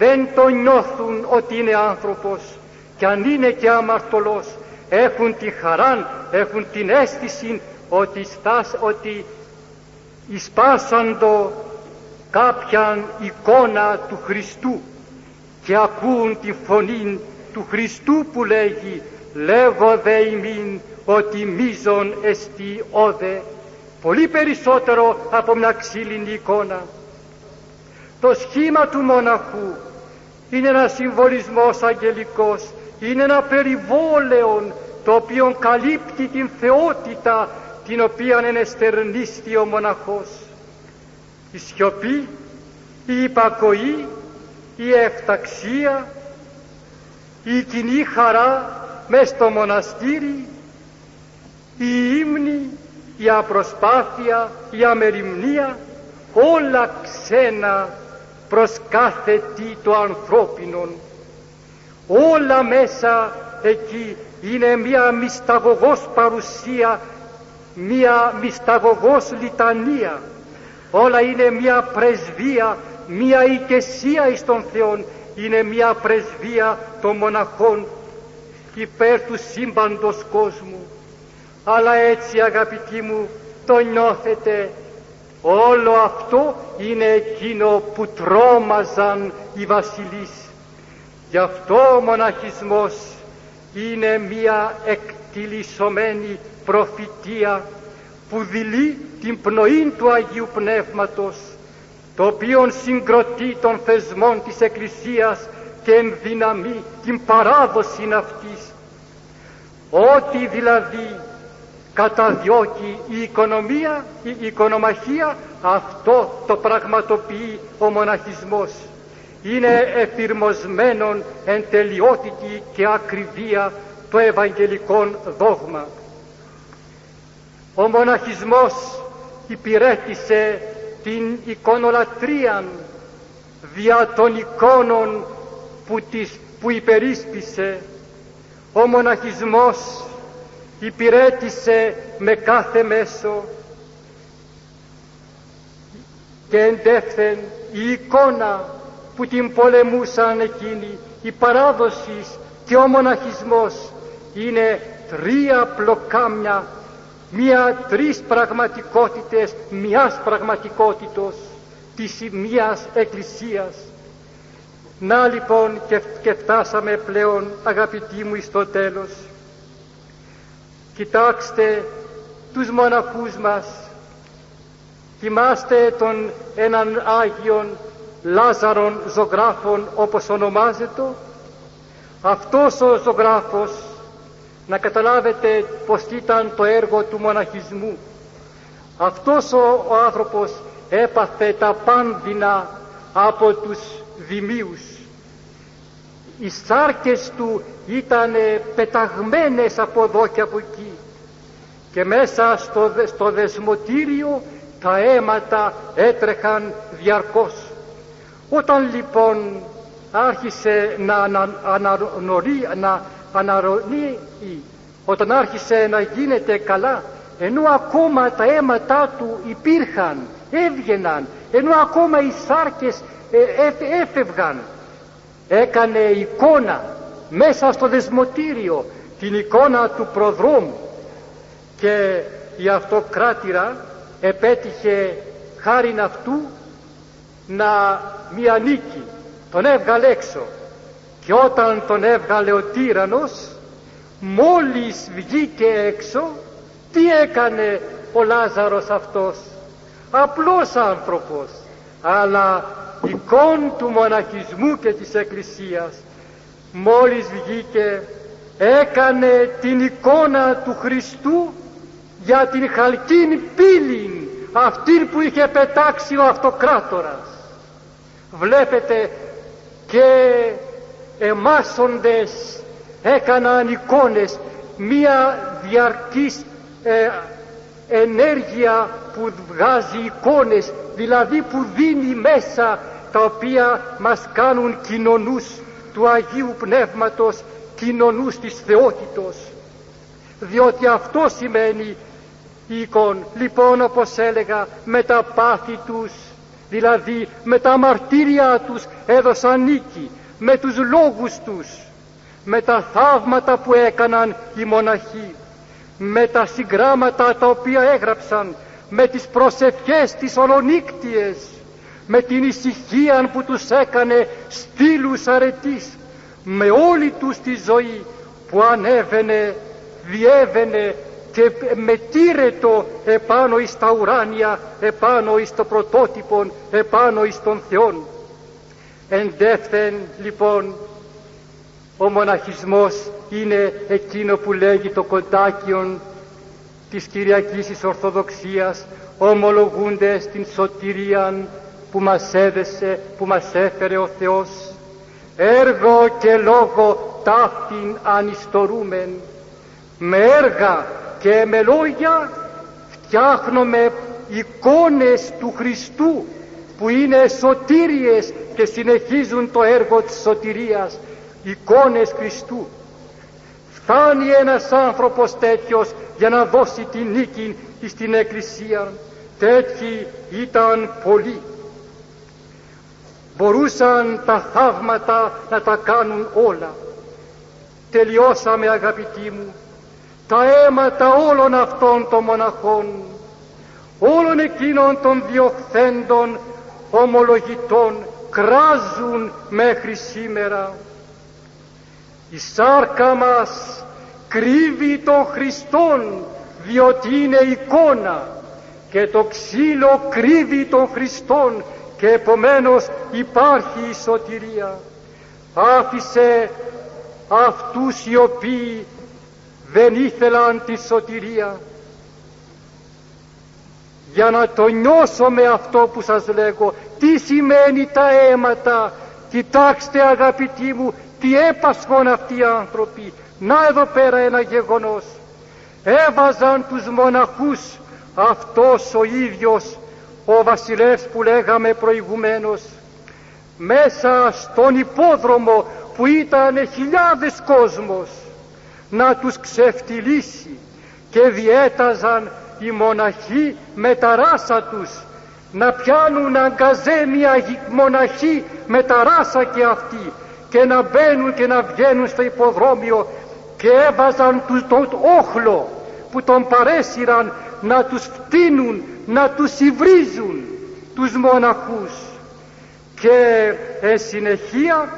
δεν τον νιώθουν ότι είναι άνθρωπος. Και αν είναι και αμαρτωλός έχουν την χαρά, έχουν την αίσθηση ότι, στάς, ότι εισπάσαντο κάποιαν εικόνα του Χριστού. Και ακούν τη φωνή του Χριστού που λέγει «Λέγω δε ημίν ότι μίζον εστί όδε» πολύ περισσότερο από μια ξύλινη εικόνα. Το σχήμα του μοναχού είναι ένα συμβολισμός αγγελικός, είναι ένα περιβόλαιο το οποίο καλύπτει την θεότητα την οποία ενεστερνίστη ο μοναχός. Η σιωπή, η υπακοή, η εφταξία, η κοινή χαρά μες στο μοναστήρι, η ύμνη, η απροσπάθεια, η αμεριμνία, όλα ξένα προς κάθε τι το ανθρώπινο. Όλα μέσα εκεί είναι μια μυσταγωγός παρουσία, μια μυσταγωγός λιτανία. Όλα είναι μια πρεσβεία, μια οικεσία εις τον Θεό, είναι μια πρεσβεία των μοναχών υπέρ του σύμπαντος κόσμου. Αλλά έτσι αγαπητοί μου το νιώθετε όλο αυτό είναι εκείνο που τρόμαζαν οι βασιλείς. Γι' αυτό ο μοναχισμός είναι μία εκτιλισωμένη προφητεία που δηλεί την πνοή του Αγίου Πνεύματος το οποίο συγκροτεί των θεσμών της Εκκλησίας και ενδυναμεί την παράδοση αυτής. Ό,τι δηλαδή καταδιώκει η οικονομία, η οικονομαχία, αυτό το πραγματοποιεί ο μοναχισμός. Είναι εφηρμοσμένον εν τελειότητη και ακριβία το Ευαγγελικό δόγμα. Ο μοναχισμός υπηρέτησε την εικονολατρία δια των εικόνων που, τις, που υπερίσπισε. Ο μοναχισμός υπηρέτησε με κάθε μέσο και εντεύθεν η εικόνα που την πολεμούσαν εκείνοι, η παράδοσης και ο μοναχισμός είναι τρία πλοκάμια, μία τρεις πραγματικότητες μιας πραγματικότητος της μιας εκκλησίας. Να λοιπόν και, και φτάσαμε πλέον αγαπητοί μου στο τέλος. Κοιτάξτε τους μοναχούς μας. Θυμάστε τον έναν Άγιον Λάζαρον ζωγράφων όπως ονομάζεται. Αυτός ο ζωγράφος να καταλάβετε πως ήταν το έργο του μοναχισμού. Αυτός ο, ο άνθρωπος έπαθε τα πάνδυνα από τους δημίους. Οι σάρκες του ήταν πεταγμένες από εδώ και από εκεί και μέσα στο, στο δεσμοτήριο τα αίματα έτρεχαν διαρκώς. Όταν λοιπόν άρχισε να, αναρρονεί, να αναρρονεί, όταν άρχισε να γίνεται καλά, ενώ ακόμα τα αίματά του υπήρχαν, έβγαιναν, ενώ ακόμα οι σάρκες ε, έφευγαν, έκανε εικόνα μέσα στο δεσμοτήριο, την εικόνα του προδρόμου. Και η αυτοκράτηρα επέτυχε χάριν αυτού να μία νίκη τον έβγαλε έξω. Και όταν τον έβγαλε ο τύρανος μόλις βγήκε έξω τι έκανε ο Λάζαρος αυτός; Απλός άνθρωπος αλλά εικόν του μοναχισμού και της Εκκλησίας μόλις βγήκε έκανε την εικόνα του Χριστού για την χαλκίνη πύλη αυτή που είχε πετάξει ο αυτοκράτορας. Βλέπετε και εμάσοντες έκαναν εικόνες μία διαρκής ε, ενέργεια που βγάζει εικόνες δηλαδή που δίνει μέσα τα οποία μας κάνουν κοινωνούς του Αγίου Πνεύματος κοινωνούς της θεότητος διότι αυτό σημαίνει η εικόν λοιπόν όπως έλεγα με τα πάθη τους δηλαδή με τα μαρτύρια τους έδωσαν νίκη με τους λόγους τους με τα θαύματα που έκαναν οι μοναχοί με τα συγγράμματα τα οποία έγραψαν με τις προσευχές τις ολονύκτιες με την ησυχία που τους έκανε στήλους αρετής με όλη τους τη ζωή που ανέβαινε, διέβαινε και μετήρετο επάνω εις τα ουράνια, επάνω εις το πρωτότυπον, επάνω εις των Θεών. Εντεύθεν λοιπόν ο μοναχισμός είναι εκείνο που λέγει το κοντάκιον της Κυριακής της Ορθοδοξίας ομολογούνται στην σωτηρία που μας έδεσε, που μας έφερε ο Θεός. Έργο και λόγο ταύτην ανιστορούμεν. Με έργα και με λόγια φτιάχνουμε εικόνες του Χριστού που είναι σωτήριες και συνεχίζουν το έργο της σωτηρίας εικόνες Χριστού φτάνει ένας άνθρωπος τέτοιος για να δώσει την νίκη στην Εκκλησία. Τέτοιοι ήταν πολλοί. Μπορούσαν τα θαύματα να τα κάνουν όλα. Τελειώσαμε αγαπητοί μου τα αίματα όλων αυτών των μοναχών όλων εκείνων των διοχθέντων ομολογητών κράζουν μέχρι σήμερα η σάρκα μας κρύβει τον Χριστόν διότι είναι εικόνα και το ξύλο κρύβει τον Χριστόν και επομένως υπάρχει η σωτηρία. Άφησε αυτούς οι οποίοι δεν ήθελαν τη σωτηρία για να το νιώσω με αυτό που σας λέγω τι σημαίνει τα αίματα; Κοιτάξτε αγαπητοί μου τι έπασχον αυτοί οι άνθρωποι να εδώ πέρα ένα γεγονός. Έβαζαν τους μοναχούς αυτός ο ίδιος ο βασιλεύς που λέγαμε προηγουμένως. Μέσα στον υπόδρομο που ήταν χιλιάδες κόσμος να τους ξεφτυλίσει και διέταζαν οι μοναχοί με τα ράσα τους να πιάνουν αγκαζέμια μοναχοί με τα ράσα και αυτοί και να μπαίνουν και να βγαίνουν στο υποδρόμιο και έβαζαν τους τον όχλο που τον παρέσυραν να τους φτύνουν, να τους υβρίζουν τους μοναχούς. Και εν συνεχεία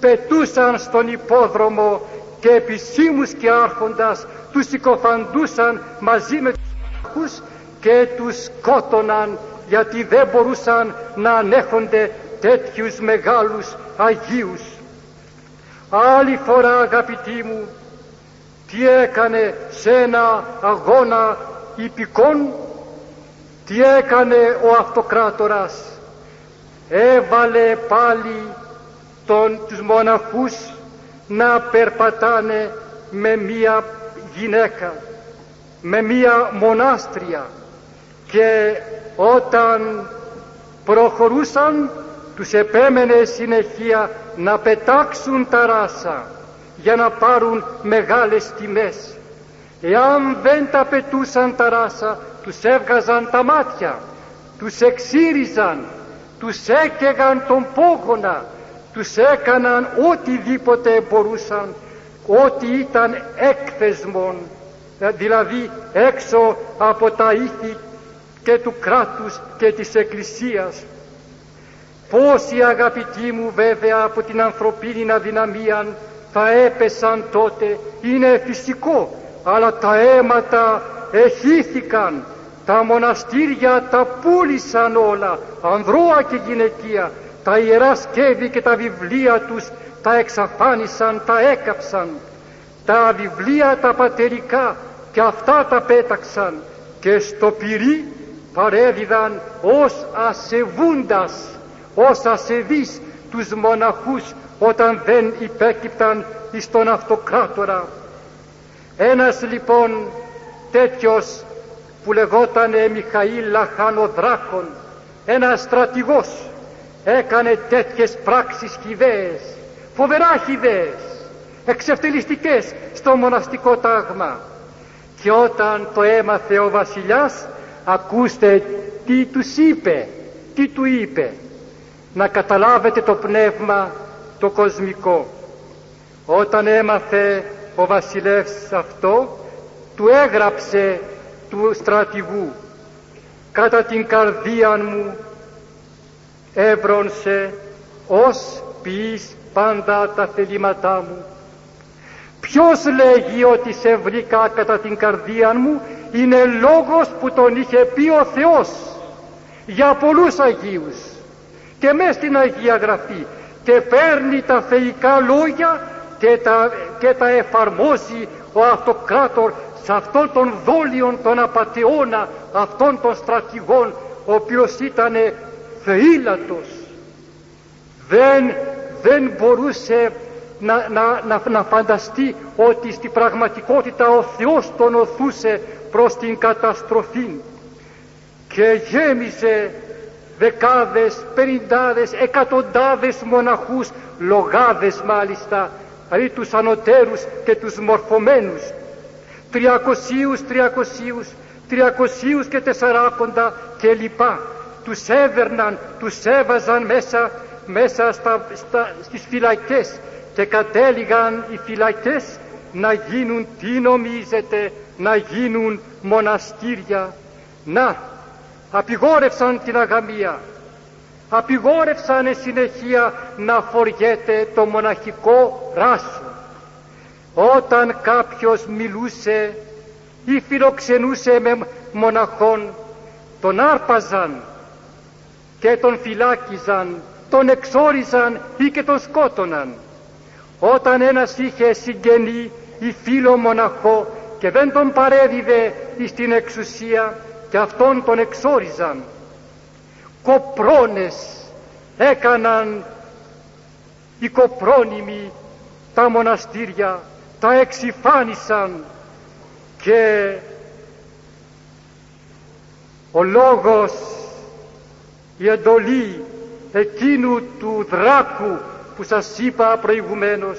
πετούσαν στον υπόδρομο και επισήμους και άρχοντας τους συκοφαντούσαν μαζί με τους μοναχούς και τους σκότωναν γιατί δεν μπορούσαν να ανέχονται τέτοιους μεγάλους Αγίους. Άλλη φορά αγαπητοί μου τι έκανε σε ένα αγώνα υπηκών τι έκανε ο αυτοκράτορας έβαλε πάλι τον, τους μοναχούς να περπατάνε με μία γυναίκα με μία μονάστρια και όταν προχωρούσαν τους επέμενε συνεχεία να πετάξουν τα ράσα για να πάρουν μεγάλες τιμές. Εάν δεν τα πετούσαν τα ράσα, τους έβγαζαν τα μάτια, τους εξήριζαν, τους έκαιγαν τον πόγονα, τους έκαναν οτιδήποτε μπορούσαν, ό,τι ήταν έκθεσμον, δηλαδή έξω από τα ήθη και του κράτους και της Εκκλησίας. Πόσοι αγαπητοί μου βέβαια από την ανθρωπίνη αδυναμία θα έπεσαν τότε, είναι φυσικό, αλλά τα αίματα εχήθηκαν, τα μοναστήρια τα πούλησαν όλα, ανδρώα και γυναικεία, τα ιερά σκεύη και τα βιβλία τους τα εξαφάνισαν, τα έκαψαν, τα βιβλία τα πατερικά και αυτά τα πέταξαν και στο πυρί παρέδιδαν ως ασεβούντας, ως ασεβείς τους μοναχούς όταν δεν υπέκυπταν εις τον αυτοκράτορα. Ένας λοιπόν τέτοιος που λεγότανε Μιχαήλ Λαχανοδράκων, ένας στρατηγός, έκανε τέτοιες πράξεις χιδαίες, φοβερά χιδαίες, εξευτελιστικές στο μοναστικό τάγμα. Και όταν το έμαθε ο βασιλιάς, ακούστε τι τους είπε, τι του είπε. Να καταλάβετε το πνεύμα το κοσμικό. Όταν έμαθε ο βασιλεύς αυτό, του έγραψε του στρατηγού «Κατά την καρδία μου έβρονσε ως ποιείς πάντα τα θελήματά μου». Ποιος λέγει ότι σε βρήκα κατά την καρδία μου είναι λόγος που τον είχε πει ο Θεός για πολλούς Αγίους και μέσα στην Αγία Γραφή και παίρνει τα θεϊκά λόγια και τα, και τα εφαρμόζει ο αυτοκράτορ σε αυτόν τον δόλιον τον απατεώνα αυτόν των στρατηγών ο οποίος ήταν θεήλατος δεν, δεν μπορούσε να, να, να, να φανταστεί ότι στην πραγματικότητα ο Θεός τον οθούσε προς την καταστροφή. Και γέμισε δεκάδες, πενιντάδες, εκατοντάδες μοναχούς, λογάδες μάλιστα, δηλαδή τους ανωτέρους και τους μορφωμένους, τριακοσίους, τριακοσίους, τριακοσίους και τεσσαράκοντα και λοιπά. Τους έβερναν, τους έβαζαν μέσα, μέσα στα, στα, στις φυλακές και κατέληγαν οι φυλακές να γίνουν, τι νομίζετε, να γίνουν μοναστήρια. Να, απειγόρευσαν την αγαμία, απειγόρευσαν συνεχεία να φοριέται το μοναχικό ράσο. Όταν κάποιος μιλούσε ή φιλοξενούσε με μοναχόν, τον άρπαζαν και τον φυλάκιζαν, τον εξόριζαν ή και τον σκότωναν. Όταν ένας είχε συγγενή ή φίλο μοναχό και δεν τον παρέδιδε στην εξουσία, και αυτόν τον εξόριζαν. Κοπρώνες έκαναν οι κοπρόνιμοι τα μοναστήρια, τα εξυφάνισαν και ο λόγος, η εντολή εκείνου του δράκου που σας είπα προηγουμένως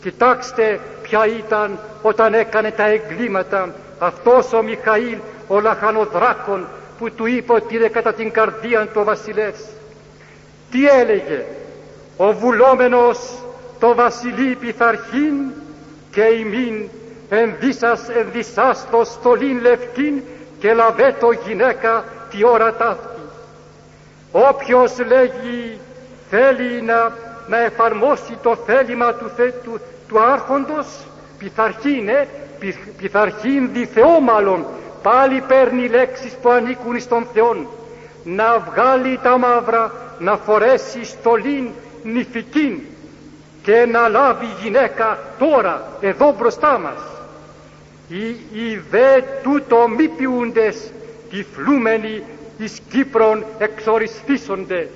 κοιτάξτε ποια ήταν όταν έκανε τα εγκλήματα αυτός ο Μιχαήλ ο λαχανοδράκων που του είπε ότι είναι κατά την καρδία του ο βασιλεύς τι έλεγε ο βουλόμενος το βασιλεί πειθαρχήν και ημίν ενδύσας ενδύσας το στολήν λευκήν και λαβέτο γυναίκα τη ώρα ταύτη. Όποιος λέγει θέλει να, να εφαρμόσει το θέλημα του, του, του άρχοντος, πειθαρχήνε, πειθαρχήν δι Θεό μάλλον, πάλι παίρνει λέξεις που ανήκουν στον Θεόν, να βγάλει τα μαύρα, να φορέσει στολήν νηφικήν και να λάβει γυναίκα τώρα, εδώ μπροστά μας. Οι, οι δε τούτο μη ποιούντες, τυφλούμενοι εις Κύπρον εξοριστήσονται.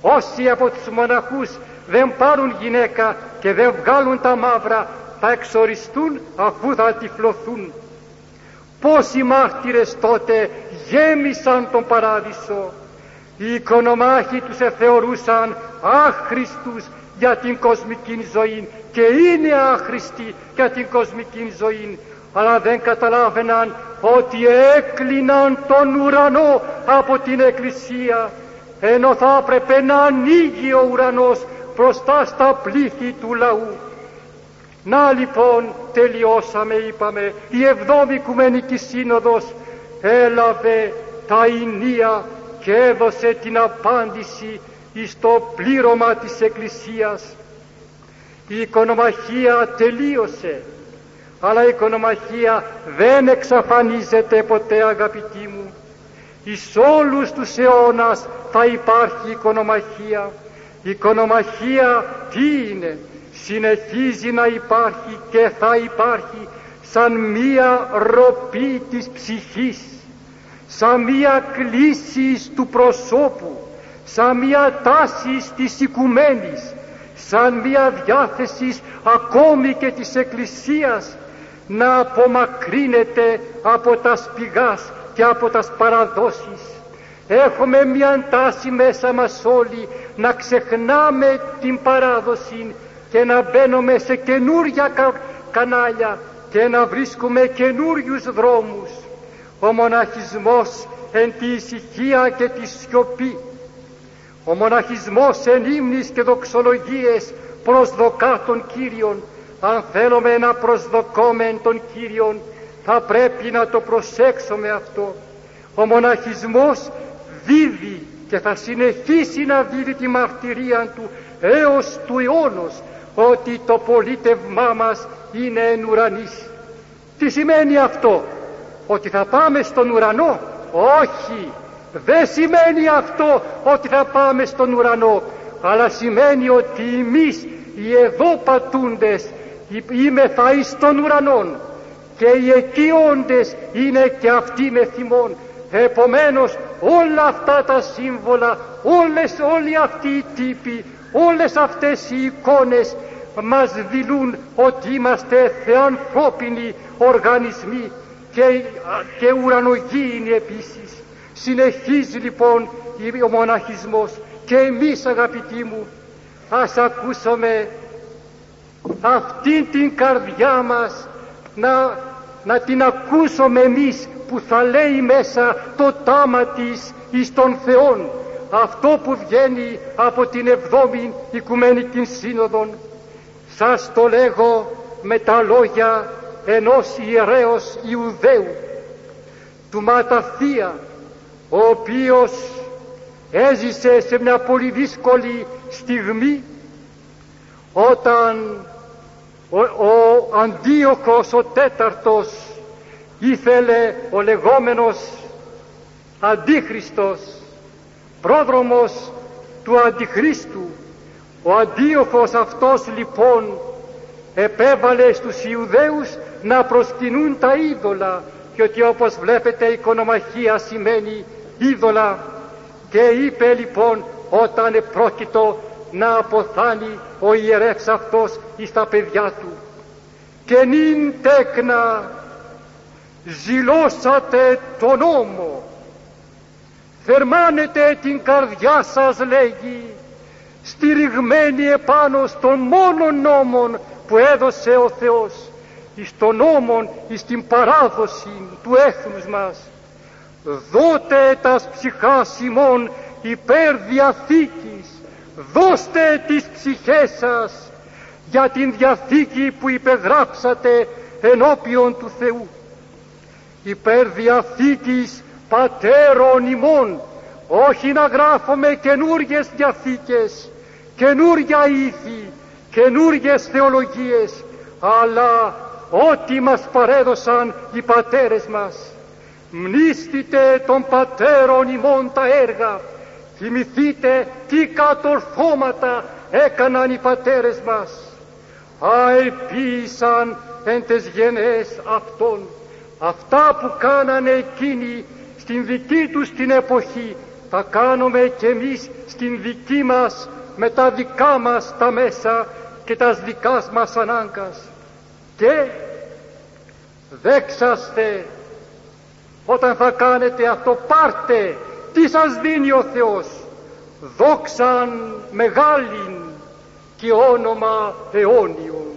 Όσοι από τους μοναχούς δεν πάρουν γυναίκα και δεν βγάλουν τα μαύρα, θα εξοριστούν αφού θα τυφλωθούν. Πόσοι μάρτυρες τότε γέμισαν τον παράδεισο. Οι οικονομάχοι τους εθεωρούσαν άχρηστους για την κοσμική ζωή και είναι άχρηστοι για την κοσμική ζωή αλλά δεν καταλάβαιναν ότι έκλειναν τον ουρανό από την Εκκλησία ενώ θα έπρεπε να ανοίγει ο ουρανός μπροστά στα πλήθη του λαού. Να λοιπόν τελειώσαμε είπαμε η Εβδόμη Οικουμενική Σύνοδος έλαβε τα ηνία και έδωσε την απάντηση στο πλήρωμα της Εκκλησίας. Η οικονομαχία τελείωσε, αλλά η οικονομαχία δεν εξαφανίζεται ποτέ αγαπητοί μου. Εις όλους τους αιώνας θα υπάρχει οικονομαχία. Η οικονομαχία τι είναι, συνεχίζει να υπάρχει και θα υπάρχει σαν μία ροπή της ψυχής, σαν μία κλίση του προσώπου, σαν μια τάση της οικουμένης, σαν μια διάθεση ακόμη και της Εκκλησίας να απομακρύνεται από τα σπηγάς και από τα παραδόσεις. Έχουμε μια τάση μέσα μας όλοι να ξεχνάμε την παράδοση και να μπαίνουμε σε καινούρια κανάλια και να βρίσκουμε καινούριους δρόμους. Ο μοναχισμός εν τη ησυχία και τη σιωπή ο μοναχισμός εν ύμνης και δοξολογίες προσδοκά τον Κύριον. Αν θέλουμε να προσδοκούμε τον Κύριον θα πρέπει να το προσέξουμε αυτό. Ο μοναχισμός δίδει και θα συνεχίσει να δίδει τη μαρτυρία του έως του αιώνος ότι το πολίτευμά μας είναι εν ουρανής. Τι σημαίνει αυτό, ότι θα πάμε στον ουρανό, όχι, δεν σημαίνει αυτό ότι θα πάμε στον ουρανό, αλλά σημαίνει ότι εμείς οι εδώ πατούντες είμεθα εις των ουρανών και οι εκεί όντες είναι και αυτοί με θυμών. Επομένως όλα αυτά τα σύμβολα, όλες, όλοι αυτοί οι τύποι, όλες αυτές οι εικόνες μας δηλούν ότι είμαστε θεανθρώπινοι οργανισμοί και, και ουρανογήινοι επίσης. Συνεχίζει λοιπόν ο μοναχισμός και εμείς αγαπητοί μου ας ακούσουμε αυτήν την καρδιά μας να, να την ακούσουμε εμείς που θα λέει μέσα το τάμα της εις τον Θεόν αυτό που βγαίνει από την εβδόμη Οικουμενική Σύνοδον σας το λέγω με τα λόγια ενός ιερέως Ιουδαίου του Ματαθία ο οποίος έζησε σε μια πολύ δύσκολη στιγμή όταν ο, ο Αντίοχος ο τέταρτος ήθελε ο λεγόμενος Αντίχριστος πρόδρομος του Αντιχρίστου ο Αντίοχος αυτός λοιπόν επέβαλε στους Ιουδαίους να προσκυνούν τα είδωλα. Και ότι όπως βλέπετε η οικονομαχία σημαίνει είδωλα. Και είπε λοιπόν όταν επρόκειτο να αποθάνει ο ιερεύς αυτός εις τα παιδιά του. Και νυν τέκνα ζηλώσατε τον νόμο. Θερμάνετε την καρδιά σας λέγει στηριγμένη επάνω στον μόνο νόμον που έδωσε ο Θεός εις τον νόμον εις την παράδοση του έθνους μας. Δότε τας ψυχάς ημών υπέρ διαθήκης δώστε τις ψυχές σας για την διαθήκη που υπεγράψατε ενώπιον του Θεού. Υπέρ διαθήκης πατέρων ημών όχι να γράφουμε καινούργιες διαθήκες καινούρια ήθη καινούργιες θεολογίες αλλά ό,τι μας παρέδωσαν οι πατέρες μας. Μνήστητε των πατέρων ημών τα έργα θυμηθείτε τι κατορθώματα έκαναν οι πατέρες μας. Αεπίησαν εν τες γενές αυτών αυτά που κάνανε εκείνοι στην δική τους την εποχή τα κάνουμε κι εμείς στην δική μας με τα δικά μας τα μέσα και τα δικά μας ανάγκας. Και δέξαστε όταν θα κάνετε αυτό πάρτε τι σας δίνει ο Θεός. Δόξαν μεγάλην και όνομα αιώνιον